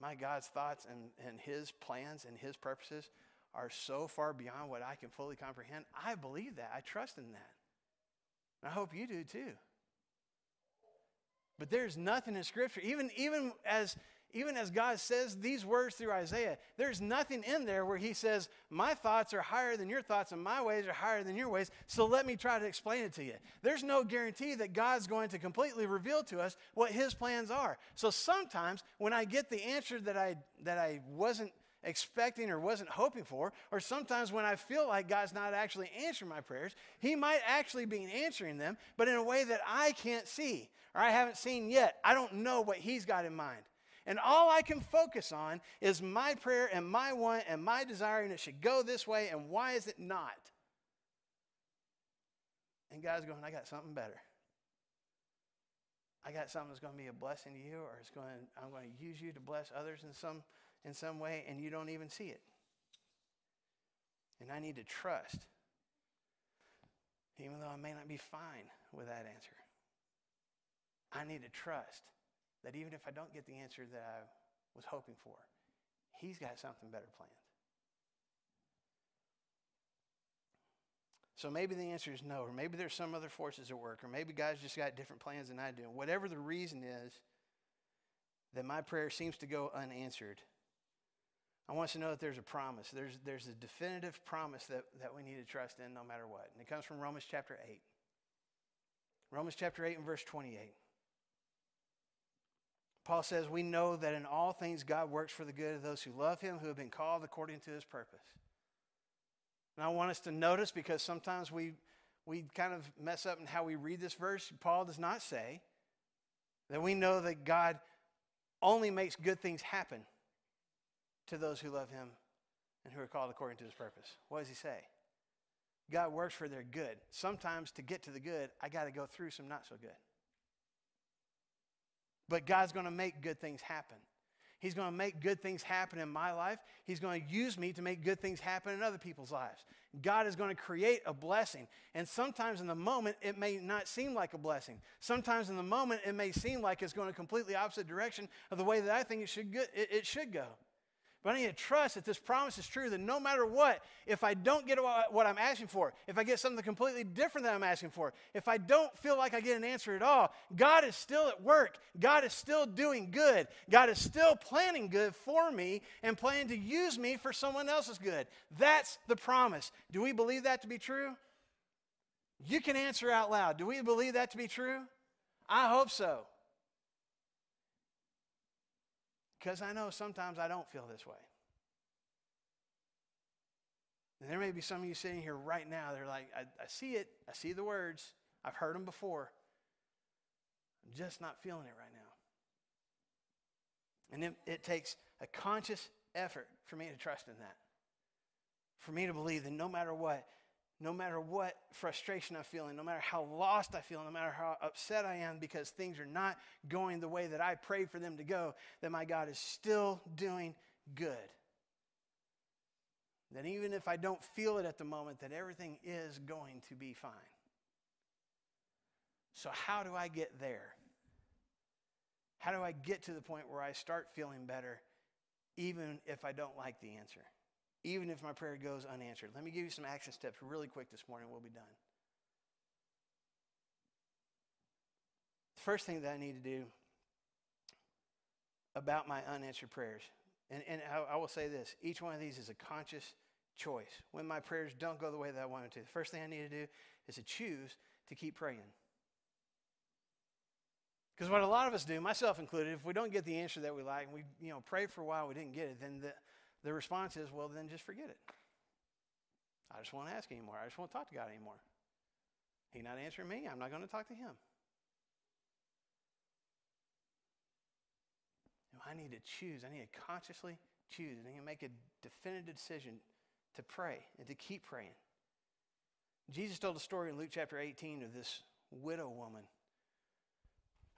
My God's thoughts and, and his plans and his purposes are so far beyond what I can fully comprehend. I believe that. I trust in that. And I hope you do too. But there's nothing in Scripture, even, even as even as God says these words through Isaiah, there's nothing in there where he says, My thoughts are higher than your thoughts, and my ways are higher than your ways, so let me try to explain it to you. There's no guarantee that God's going to completely reveal to us what his plans are. So sometimes when I get the answer that I, that I wasn't expecting or wasn't hoping for, or sometimes when I feel like God's not actually answering my prayers, He might actually be answering them, but in a way that I can't see or I haven't seen yet. I don't know what He's got in mind. And all I can focus on is my prayer and my want and my desire, and it should go this way, and why is it not? And God's going, I got something better. I got something that's going to be a blessing to you, or it's going I'm going to use you to bless others in some, in some way, and you don't even see it. And I need to trust, even though I may not be fine with that answer. I need to trust that even if I don't get the answer that I was hoping for, He's got something better planned. So maybe the answer is no, or maybe there's some other forces at work, or maybe God's just got different plans than I do. Whatever the reason is that my prayer seems to go unanswered, I want us to know that there's a promise. There's, there's a definitive promise that, that we need to trust in no matter what. And it comes from Romans chapter 8. Romans chapter 8 and verse 28. Paul says, We know that in all things God works for the good of those who love him, who have been called according to his purpose. And I want us to notice because sometimes we, we kind of mess up in how we read this verse. Paul does not say that we know that God only makes good things happen to those who love him and who are called according to his purpose. What does he say? God works for their good. Sometimes to get to the good, I got to go through some not so good. But God's going to make good things happen. He's going to make good things happen in my life. He's going to use me to make good things happen in other people's lives. God is going to create a blessing. And sometimes in the moment, it may not seem like a blessing. Sometimes in the moment, it may seem like it's going a completely opposite direction of the way that I think it should go. It, it should go. But I need to trust that this promise is true that no matter what, if I don't get what I'm asking for, if I get something completely different than I'm asking for, if I don't feel like I get an answer at all, God is still at work. God is still doing good. God is still planning good for me and planning to use me for someone else's good. That's the promise. Do we believe that to be true? You can answer out loud. Do we believe that to be true? I hope so. Because I know sometimes I don't feel this way. And there may be some of you sitting here right now, they're like, I, I see it, I see the words, I've heard them before. I'm just not feeling it right now. And it, it takes a conscious effort for me to trust in that. For me to believe that no matter what, no matter what frustration I'm feeling, no matter how lost I feel, no matter how upset I am because things are not going the way that I prayed for them to go, that my God is still doing good. that even if I don't feel it at the moment, that everything is going to be fine. So, how do I get there? How do I get to the point where I start feeling better, even if I don't like the answer? Even if my prayer goes unanswered. Let me give you some action steps really quick this morning. We'll be done. The first thing that I need to do about my unanswered prayers, and, and I, I will say this each one of these is a conscious choice. When my prayers don't go the way that I want them to, the first thing I need to do is to choose to keep praying. Because what a lot of us do, myself included, if we don't get the answer that we like and we you know pray for a while, we didn't get it, then the, the response is, well, then just forget it. I just won't ask anymore. I just won't talk to God anymore. He's not answering me. I'm not going to talk to him. I need to choose. I need to consciously choose. I need to make a definitive decision to pray and to keep praying. Jesus told a story in Luke chapter 18 of this widow woman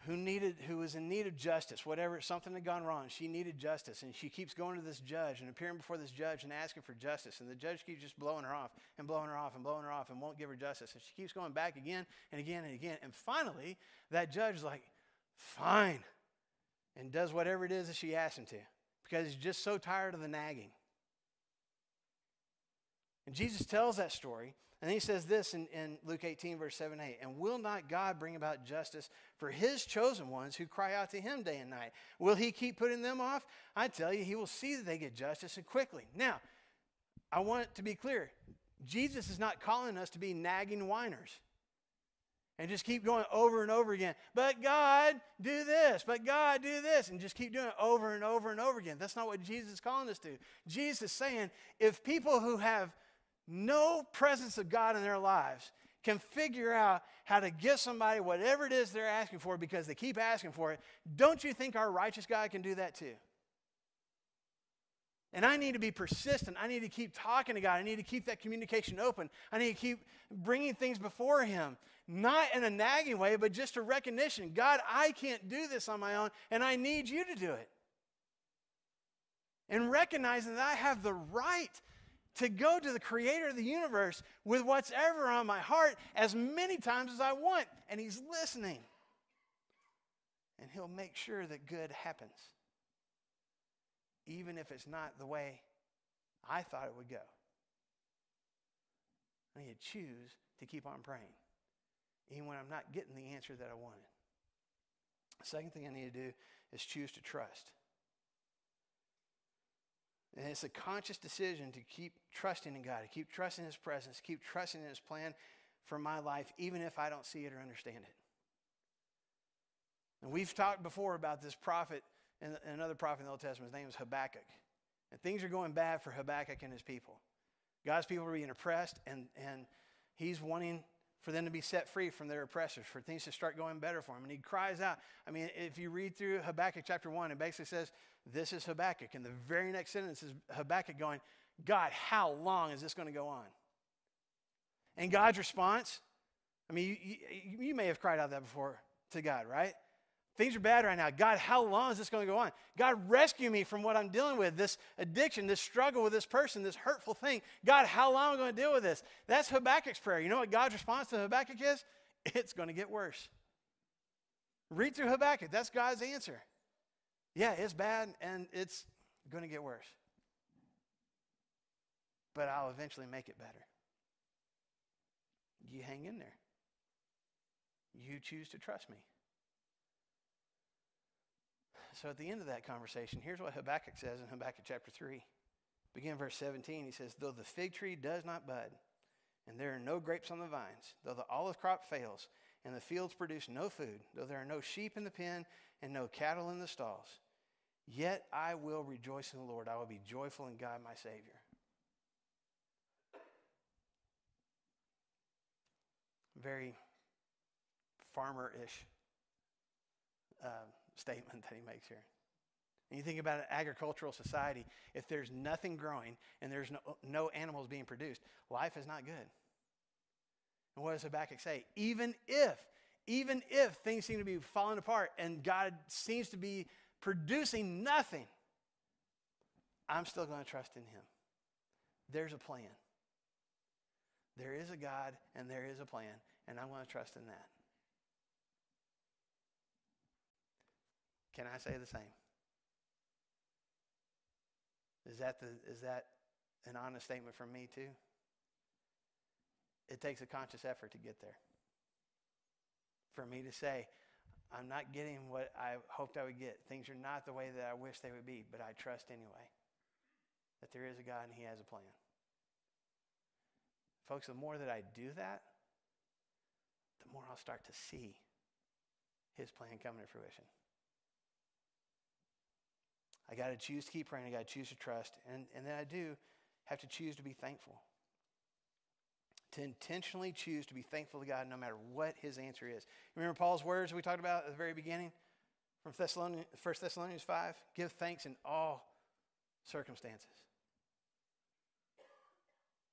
who needed who was in need of justice whatever something had gone wrong she needed justice. And she keeps going to this judge and appearing before this judge and asking for justice. And the judge keeps just blowing her off and blowing her off and blowing her off and won't give her justice. And she keeps going back again and again and again. And finally that judge is like fine and does whatever it is that she asks him to because he's just so tired of the nagging. And jesus tells that story and he says this in, in Luke 18, verse 7 8. And will not God bring about justice for his chosen ones who cry out to him day and night? Will he keep putting them off? I tell you, he will see that they get justice and quickly. Now, I want it to be clear Jesus is not calling us to be nagging whiners and just keep going over and over again. But God, do this. But God, do this. And just keep doing it over and over and over again. That's not what Jesus is calling us to. Jesus is saying if people who have no presence of God in their lives can figure out how to give somebody whatever it is they're asking for because they keep asking for it, don't you think our righteous God can do that too? And I need to be persistent. I need to keep talking to God. I need to keep that communication open. I need to keep bringing things before Him, not in a nagging way, but just a recognition God, I can't do this on my own, and I need you to do it. And recognizing that I have the right to go to the creator of the universe with what's ever on my heart as many times as I want. And he's listening. And he'll make sure that good happens, even if it's not the way I thought it would go. I need to choose to keep on praying, even when I'm not getting the answer that I wanted. The second thing I need to do is choose to trust. And it's a conscious decision to keep trusting in God, to keep trusting His presence, keep trusting in His plan for my life, even if I don't see it or understand it. And we've talked before about this prophet and another prophet in the Old Testament. His name is Habakkuk. And things are going bad for Habakkuk and his people. God's people are being oppressed, and, and he's wanting for them to be set free from their oppressors, for things to start going better for them. And he cries out. I mean, if you read through Habakkuk chapter 1, it basically says, This is Habakkuk. And the very next sentence is Habakkuk going, God, how long is this going to go on? And God's response, I mean, you, you, you may have cried out that before to God, right? Things are bad right now. God, how long is this going to go on? God, rescue me from what I'm dealing with this addiction, this struggle with this person, this hurtful thing. God, how long am I going to deal with this? That's Habakkuk's prayer. You know what God's response to Habakkuk is? (laughs) It's going to get worse. Read through Habakkuk. That's God's answer. Yeah, it's bad and it's going to get worse. But I'll eventually make it better. You hang in there. You choose to trust me. So at the end of that conversation, here's what Habakkuk says in Habakkuk chapter 3. Begin verse 17. He says, Though the fig tree does not bud, and there are no grapes on the vines, though the olive crop fails, and the fields produce no food, though there are no sheep in the pen and no cattle in the stalls, yet I will rejoice in the Lord. I will be joyful in God my Savior. Very farmer ish. Uh, statement that he makes here. And you think about an agricultural society, if there's nothing growing and there's no, no animals being produced, life is not good. And what does Habakkuk say? Even if, even if things seem to be falling apart and God seems to be producing nothing, I'm still going to trust in him. there's a plan. There is a God and there is a plan, and I'm going to trust in that. Can I say the same? Is that, the, is that an honest statement from me, too? It takes a conscious effort to get there. For me to say, I'm not getting what I hoped I would get. Things are not the way that I wish they would be, but I trust anyway that there is a God and He has a plan. Folks, the more that I do that, the more I'll start to see His plan coming to fruition. I got to choose to keep praying. I got to choose to trust. And, and then I do have to choose to be thankful. To intentionally choose to be thankful to God no matter what his answer is. Remember Paul's words we talked about at the very beginning from Thessalonians, 1 Thessalonians 5? Give thanks in all circumstances.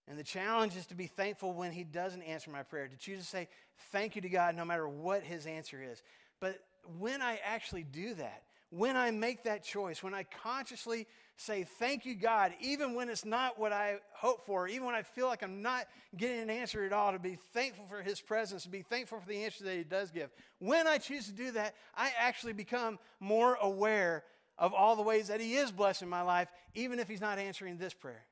And the challenge is to be thankful when he doesn't answer my prayer, to choose to say thank you to God no matter what his answer is. But when I actually do that, when I make that choice, when I consciously say, Thank you, God, even when it's not what I hope for, even when I feel like I'm not getting an answer at all, to be thankful for His presence, to be thankful for the answer that He does give. When I choose to do that, I actually become more aware of all the ways that He is blessing my life, even if He's not answering this prayer.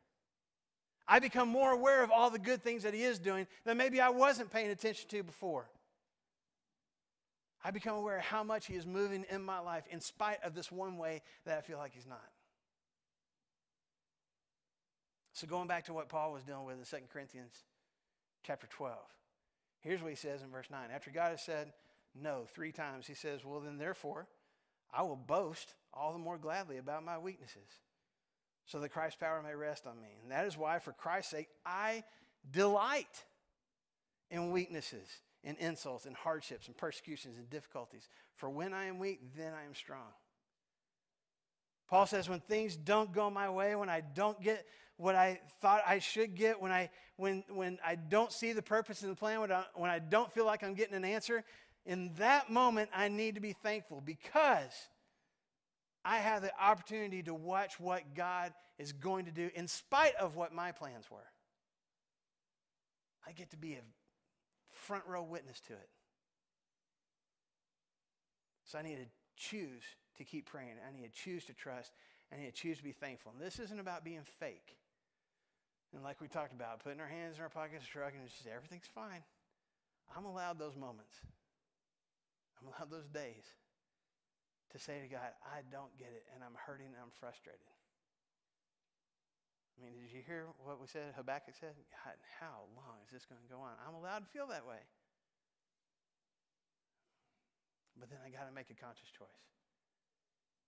I become more aware of all the good things that He is doing that maybe I wasn't paying attention to before. I become aware of how much He is moving in my life in spite of this one way that I feel like He's not. So, going back to what Paul was dealing with in 2 Corinthians chapter 12, here's what he says in verse 9. After God has said no three times, he says, Well, then, therefore, I will boast all the more gladly about my weaknesses, so that Christ's power may rest on me. And that is why, for Christ's sake, I delight in weaknesses in insults and hardships and persecutions and difficulties. For when I am weak, then I am strong. Paul says, when things don't go my way, when I don't get what I thought I should get, when I, when, when I don't see the purpose in the plan, when I, when I don't feel like I'm getting an answer, in that moment, I need to be thankful because I have the opportunity to watch what God is going to do in spite of what my plans were. I get to be a front row witness to it. So I need to choose to keep praying. I need to choose to trust. I need to choose to be thankful. And this isn't about being fake. And like we talked about, putting our hands in our pockets, shrugging, and just everything's fine. I'm allowed those moments. I'm allowed those days to say to God, I don't get it, and I'm hurting and I'm frustrated. I mean, did you hear what we said? Habakkuk said, God, how long is this going to go on? I'm allowed to feel that way. But then I got to make a conscious choice.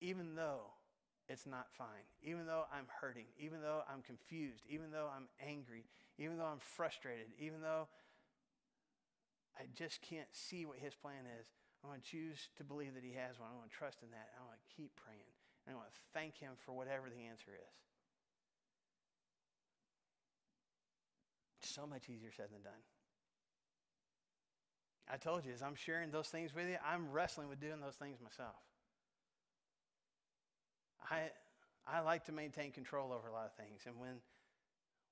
Even though it's not fine, even though I'm hurting, even though I'm confused, even though I'm angry, even though I'm frustrated, even though I just can't see what his plan is, I want to choose to believe that he has one. I want to trust in that. I want to keep praying. And I want to thank him for whatever the answer is. So much easier said than done. I told you, as I'm sharing those things with you, I'm wrestling with doing those things myself. I, I like to maintain control over a lot of things. And when,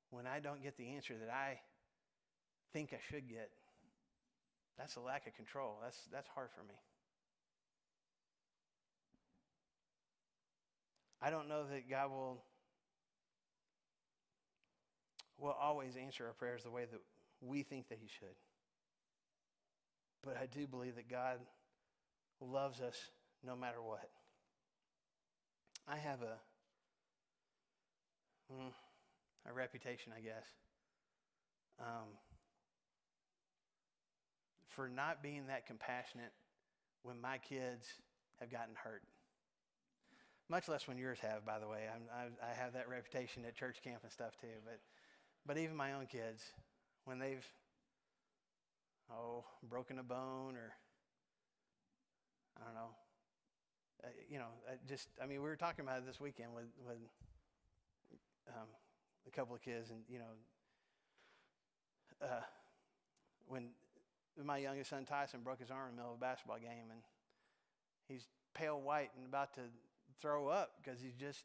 when I don't get the answer that I think I should get, that's a lack of control. That's, that's hard for me. I don't know that God will will always answer our prayers the way that we think that He should. But I do believe that God loves us no matter what. I have a mm, a reputation, I guess, um, for not being that compassionate when my kids have gotten hurt. Much less when yours have, by the way. I, I have that reputation at church camp and stuff too. But but even my own kids, when they've, oh, broken a bone or, I don't know, uh, you know, uh, just, I mean, we were talking about it this weekend with, with um, a couple of kids, and, you know, uh, when my youngest son Tyson broke his arm in the middle of a basketball game, and he's pale white and about to throw up because he's just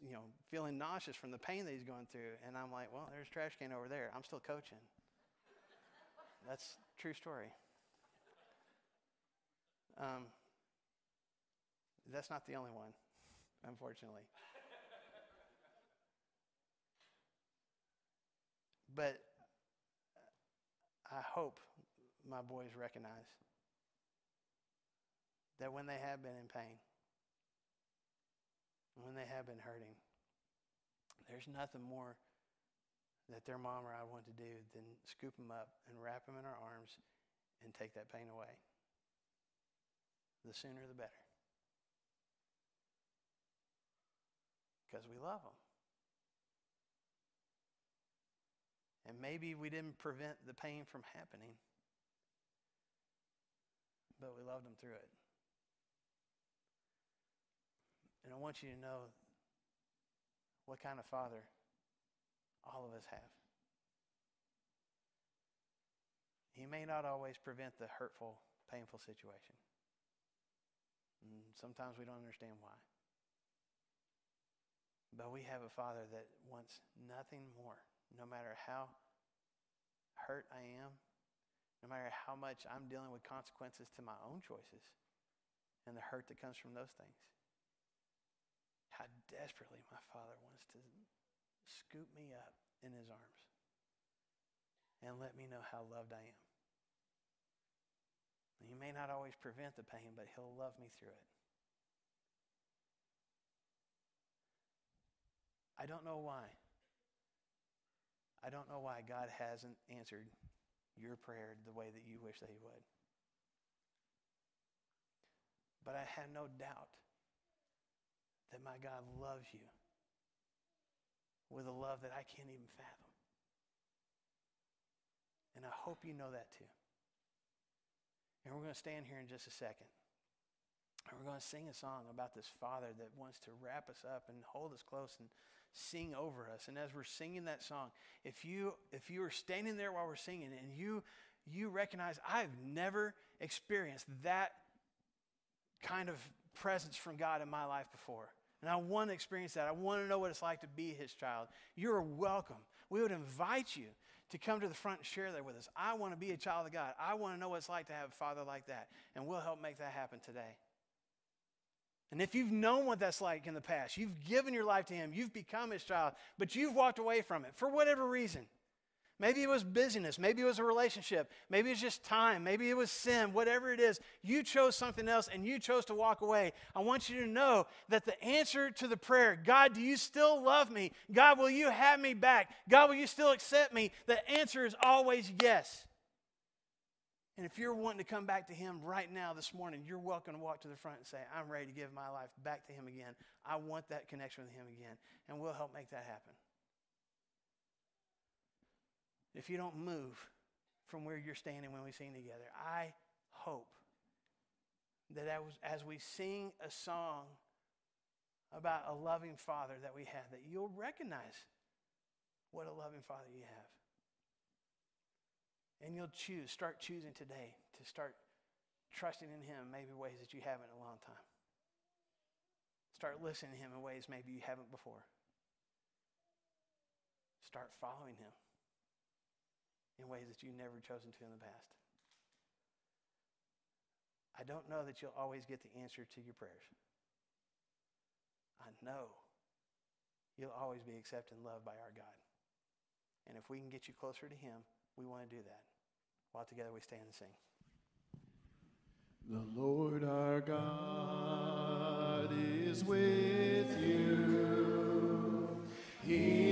you know, feeling nauseous from the pain that he's going through. And I'm like, well, there's a trash can over there. I'm still coaching. That's true story. Um, that's not the only one, unfortunately. But I hope my boys recognize that when they have been in pain, when they have been hurting, there's nothing more that their mom or I want to do than scoop them up and wrap them in our arms and take that pain away. The sooner the better. Because we love them. And maybe we didn't prevent the pain from happening, but we loved them through it. And I want you to know what kind of father all of us have. He may not always prevent the hurtful, painful situation. And sometimes we don't understand why. But we have a father that wants nothing more, no matter how hurt I am, no matter how much I'm dealing with consequences to my own choices and the hurt that comes from those things. How desperately my father wants to scoop me up in his arms and let me know how loved I am. He may not always prevent the pain, but he'll love me through it. I don't know why. I don't know why God hasn't answered your prayer the way that you wish that He would. But I have no doubt that my God loves you with a love that I can't even fathom. And I hope you know that too. And we're going to stand here in just a second. And we're going to sing a song about this Father that wants to wrap us up and hold us close and sing over us. And as we're singing that song, if you if you are standing there while we're singing and you you recognize I've never experienced that kind of presence from God in my life before. And I want to experience that. I want to know what it's like to be his child. You're welcome. We would invite you to come to the front and share that with us. I want to be a child of God. I want to know what it's like to have a father like that. And we'll help make that happen today. And if you've known what that's like in the past, you've given your life to him, you've become his child, but you've walked away from it for whatever reason. Maybe it was busyness. Maybe it was a relationship. Maybe it's just time. Maybe it was sin. Whatever it is, you chose something else and you chose to walk away. I want you to know that the answer to the prayer, God, do you still love me? God, will you have me back? God, will you still accept me? The answer is always yes. And if you're wanting to come back to Him right now this morning, you're welcome to walk to the front and say, I'm ready to give my life back to Him again. I want that connection with Him again. And we'll help make that happen if you don't move from where you're standing when we sing together, I hope that as we sing a song about a loving Father that we have, that you'll recognize what a loving Father you have. And you'll choose, start choosing today to start trusting in Him maybe ways that you haven't in a long time. Start listening to Him in ways maybe you haven't before. Start following Him in ways that you've never chosen to in the past. I don't know that you'll always get the answer to your prayers. I know you'll always be accepted and loved by our God. And if we can get you closer to Him, we want to do that. While together we stand and sing. The Lord our God is with you. He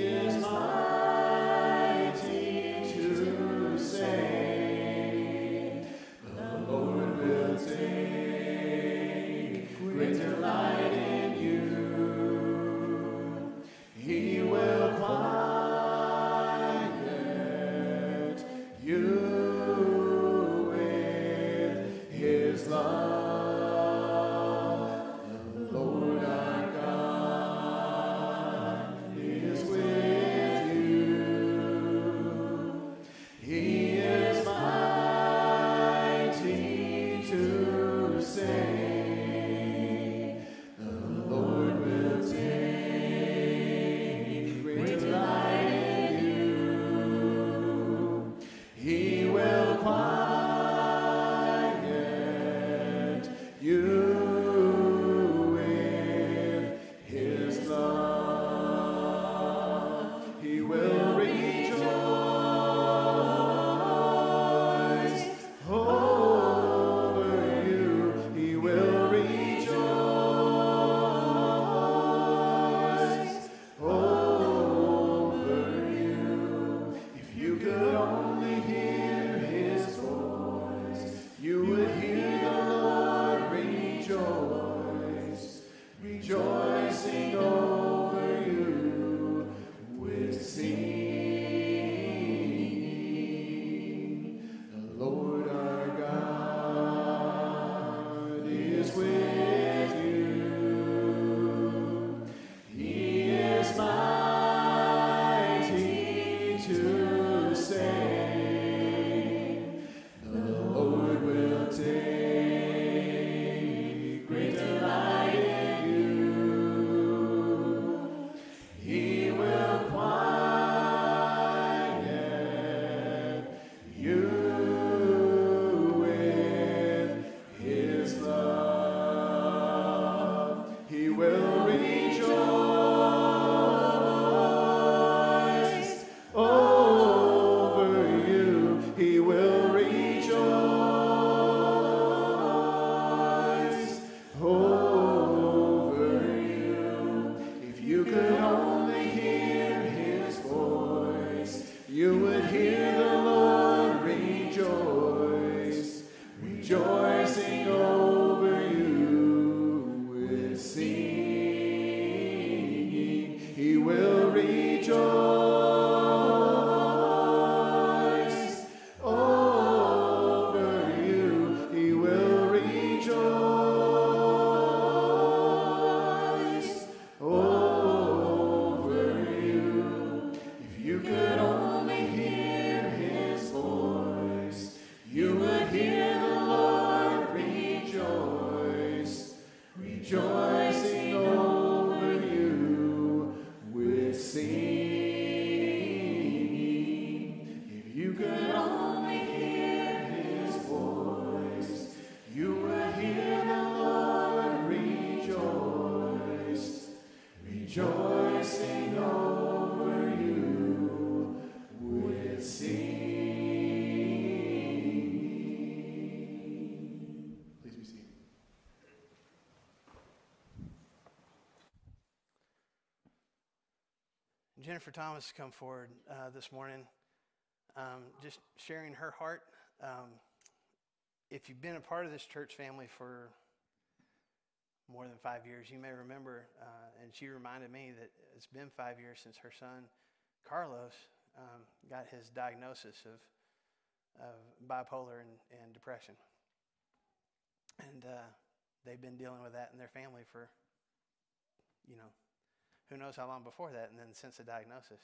Jennifer Thomas has come forward uh, this morning, um, just sharing her heart. Um, if you've been a part of this church family for more than five years, you may remember, uh, and she reminded me that it's been five years since her son, Carlos, um, got his diagnosis of, of bipolar and, and depression. And uh, they've been dealing with that in their family for, you know, who knows how long before that, and then since the diagnosis.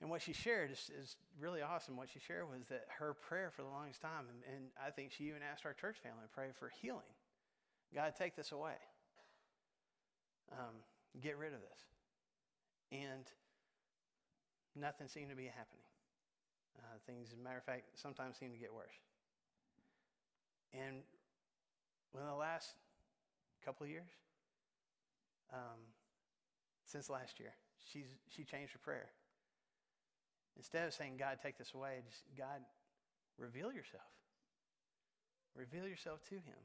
And what she shared is, is really awesome. What she shared was that her prayer for the longest time, and, and I think she even asked our church family to pray for healing. God, take this away. Um, get rid of this. And nothing seemed to be happening. Uh, things, as a matter of fact, sometimes seem to get worse. And within the last couple of years, um, since last year, she's she changed her prayer. Instead of saying, God, take this away, just God, reveal yourself. Reveal yourself to him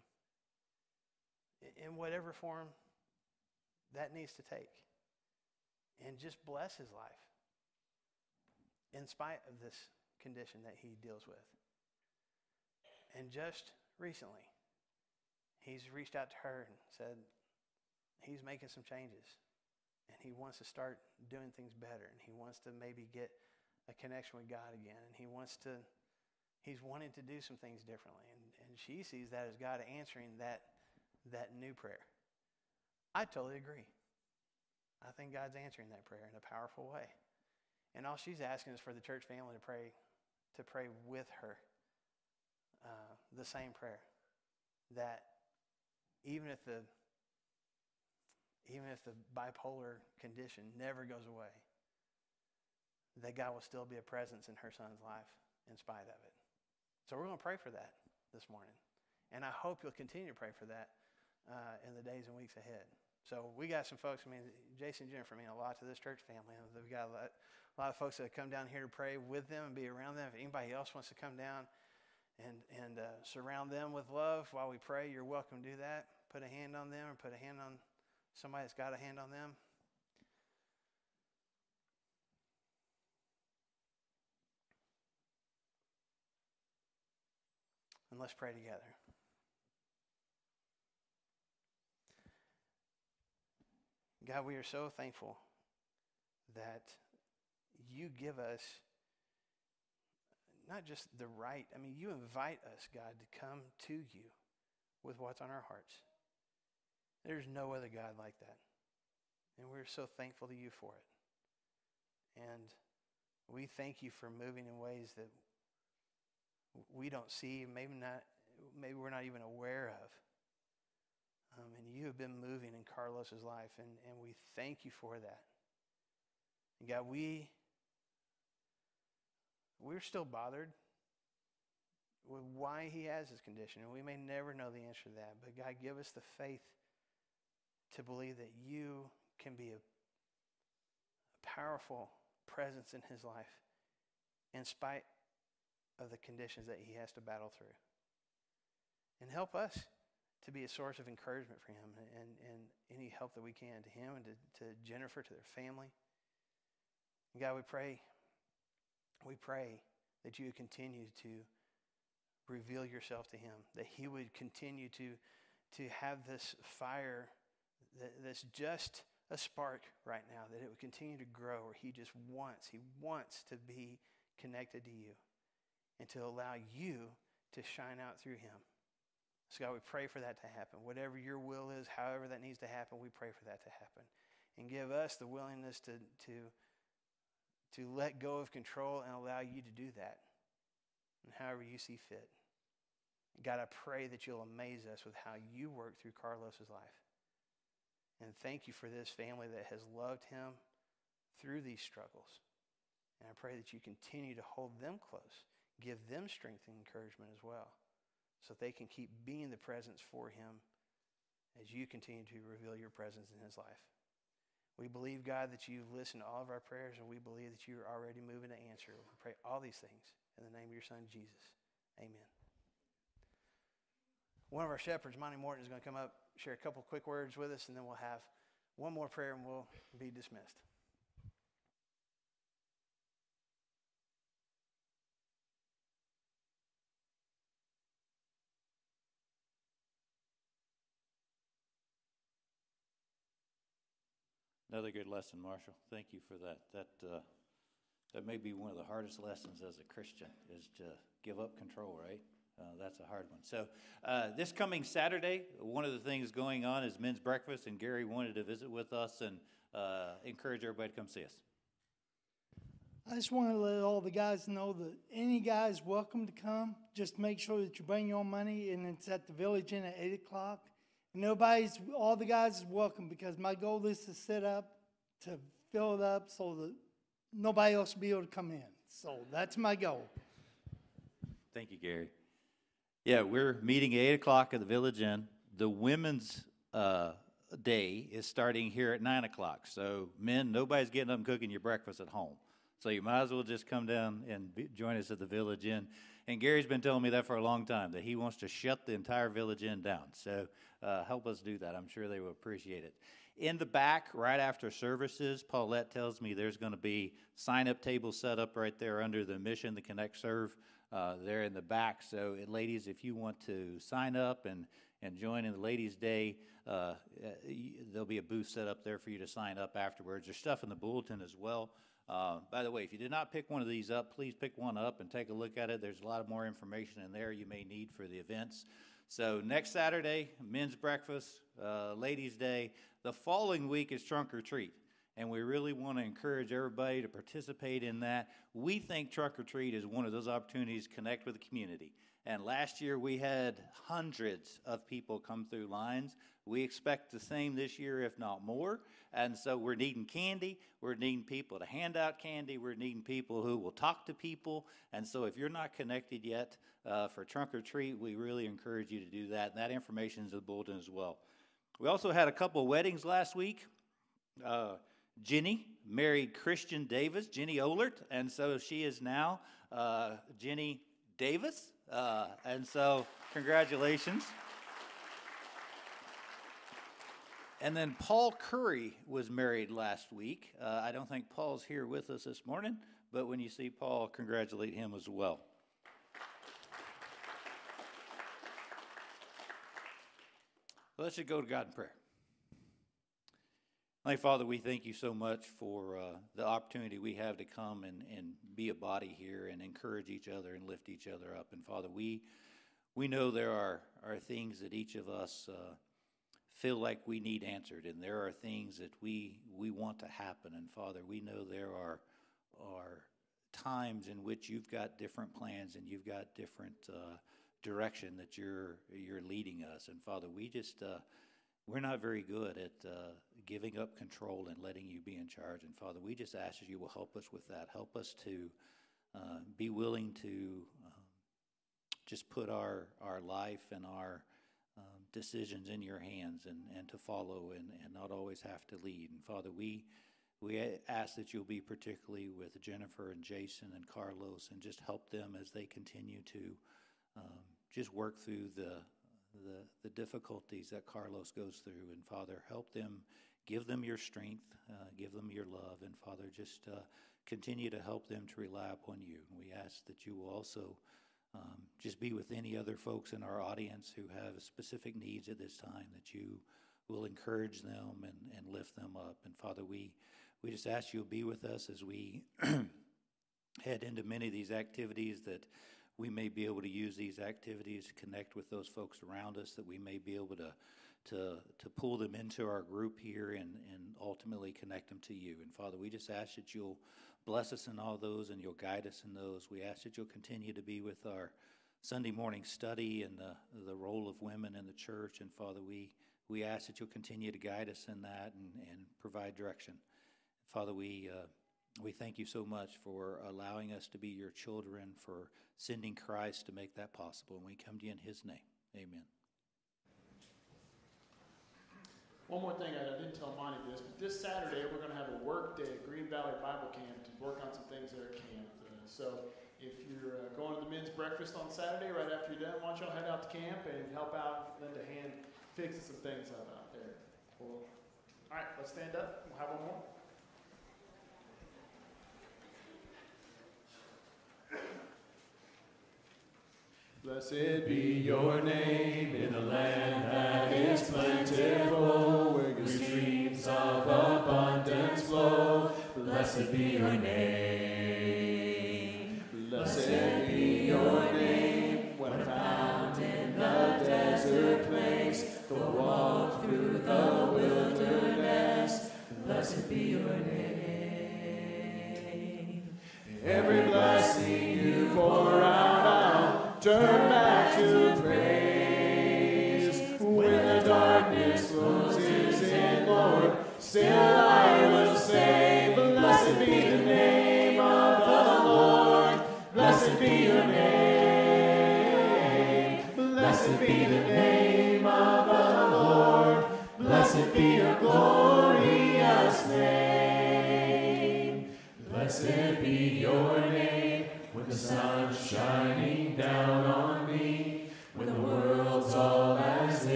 in whatever form that needs to take. And just bless his life in spite of this condition that he deals with. And just recently, he's reached out to her and said he's making some changes and he wants to start doing things better and he wants to maybe get a connection with God again and he wants to he's wanting to do some things differently and, and she sees that as God answering that that new prayer. I totally agree. I think God's answering that prayer in a powerful way. And all she's asking is for the church family to pray to pray with her uh, the same prayer that even if the even if the bipolar condition never goes away, that God will still be a presence in her son's life in spite of it. So we're going to pray for that this morning. And I hope you'll continue to pray for that uh, in the days and weeks ahead. So we got some folks, I mean, Jason and Jennifer mean a lot to this church family. We've got a lot, a lot of folks that come down here to pray with them and be around them. If anybody else wants to come down and, and uh, surround them with love while we pray, you're welcome to do that. Put a hand on them or put a hand on somebody that's got a hand on them. And let's pray together. God, we are so thankful that you give us not just the right, I mean, you invite us, God, to come to you with what's on our hearts. There's no other God like that. And we're so thankful to you for it. And we thank you for moving in ways that we don't see, maybe not, maybe we're not even aware of. Um, and you have been moving in Carlos's life, and, and we thank you for that. And God, we we're still bothered with why he has his condition, and we may never know the answer to that. But God, give us the faith to believe that you can be a, a powerful presence in his life in spite of the conditions that he has to battle through. And help us to be a source of encouragement for him and, and any help that we can to him and to, to Jennifer, to their family. And God, we pray, we pray that you continue to reveal yourself to him, that he would continue to, to have this fire that, that's just a spark right now, that it would continue to grow, or he just wants, he wants to be connected to you and to allow you to shine out through him. So, God, we pray for that to happen. Whatever your will is, however that needs to happen, we pray for that to happen. And give us the willingness to, to, to let go of control and allow you to do that. And however you see fit. God, I pray that you'll amaze us with how you work through Carlos's life. And thank you for this family that has loved him through these struggles. And I pray that you continue to hold them close, give them strength and encouragement as well so they can keep being the presence for him as you continue to reveal your presence in his life. We believe, God, that you've listened to all of our prayers, and we believe that you are already moving to answer. We pray all these things in the name of your son, Jesus. Amen. One of our shepherds, Monty Morton, is going to come up, share a couple quick words with us, and then we'll have one more prayer and we'll be dismissed. Another good lesson, Marshall. Thank you for that. That uh, that may be one of the hardest lessons as a Christian is to give up control. Right? Uh, that's a hard one. So uh, this coming Saturday, one of the things going on is men's breakfast, and Gary wanted to visit with us and uh, encourage everybody to come see us. I just want to let all the guys know that any guys welcome to come. Just make sure that you bring your own money, and it's at the Village Inn at eight o'clock. And nobody's, all the guys is welcome because my goal is to set up to fill it up so that nobody else will be able to come in. So that's my goal. Thank you, Gary. Yeah, we're meeting at 8 o'clock at the Village Inn. The women's uh, day is starting here at 9 o'clock. So, men, nobody's getting up and cooking your breakfast at home. So, you might as well just come down and be, join us at the Village Inn. And Gary's been telling me that for a long time, that he wants to shut the entire Village Inn down. So, uh, help us do that. I'm sure they will appreciate it. In the back, right after services, Paulette tells me there's going to be sign up tables set up right there under the mission, the Connect Serve uh, there in the back. So, ladies, if you want to sign up and, and join in the Ladies' Day, uh, uh, there'll be a booth set up there for you to sign up afterwards. There's stuff in the bulletin as well. Uh, by the way, if you did not pick one of these up, please pick one up and take a look at it. There's a lot of more information in there you may need for the events. So, next Saturday, men's breakfast, uh, Ladies' Day. The following week is trunk or treat and we really want to encourage everybody to participate in that. We think Trunk or Treat is one of those opportunities to connect with the community. And last year we had hundreds of people come through lines. We expect the same this year, if not more. And so we're needing candy. We're needing people to hand out candy. We're needing people who will talk to people. And so if you're not connected yet uh, for Trunk or Treat, we really encourage you to do that. And that information is in the bulletin as well. We also had a couple of weddings last week. Uh, Jenny married Christian Davis, Jenny Olert, and so she is now uh, Jenny Davis. Uh, and so, congratulations. And then Paul Curry was married last week. Uh, I don't think Paul's here with us this morning, but when you see Paul, congratulate him as well. Let's just go to God in prayer. My Father, we thank you so much for uh, the opportunity we have to come and, and be a body here and encourage each other and lift each other up. And Father, we we know there are, are things that each of us uh, feel like we need answered, and there are things that we we want to happen. And Father, we know there are are times in which you've got different plans and you've got different uh, direction that you're you're leading us. And Father, we just uh, we're not very good at uh, giving up control and letting you be in charge. And Father, we just ask that you will help us with that. Help us to uh, be willing to um, just put our, our life and our um, decisions in your hands and, and to follow and, and not always have to lead. And Father, we, we ask that you'll be particularly with Jennifer and Jason and Carlos and just help them as they continue to um, just work through the, the, the difficulties that Carlos goes through. And Father, help them, give them your strength, uh, give them your love. And Father, just uh, continue to help them to rely upon you. And we ask that you will also um, just be with any other folks in our audience who have specific needs at this time, that you will encourage them and, and lift them up. And Father, we, we just ask you to be with us as we (clears throat) head into many of these activities that we may be able to use these activities to connect with those folks around us, that we may be able to to to pull them into our group here and and ultimately connect them to you. And Father, we just ask that you'll bless us in all those and you'll guide us in those. We ask that you'll continue to be with our Sunday morning study and the the role of women in the church. And Father, we we ask that you'll continue to guide us in that and, and provide direction. Father, we uh, we thank you so much for allowing us to be your children, for sending Christ to make that possible. And we come to you in his name. Amen. One more thing, I, didn't tell Monty this, but this Saturday we're going to have a work day at Green Valley Bible Camp to work on some things there at camp. Uh, so if you're uh, going to the men's breakfast on Saturday, right after you're done, why don't y'all head out to camp and help out, lend a hand fixing some things up out there. Cool. All right, let's stand up. We'll have one more. Blessed be your name in a land that is plentiful, where your streams of abundance flow. Blessed be your name. Blessed be your name when found in the desert place, the walk through the wilderness. Blessed be your name. Every blessing turn back to praise. When the darkness closes in, Lord, still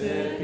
Blessed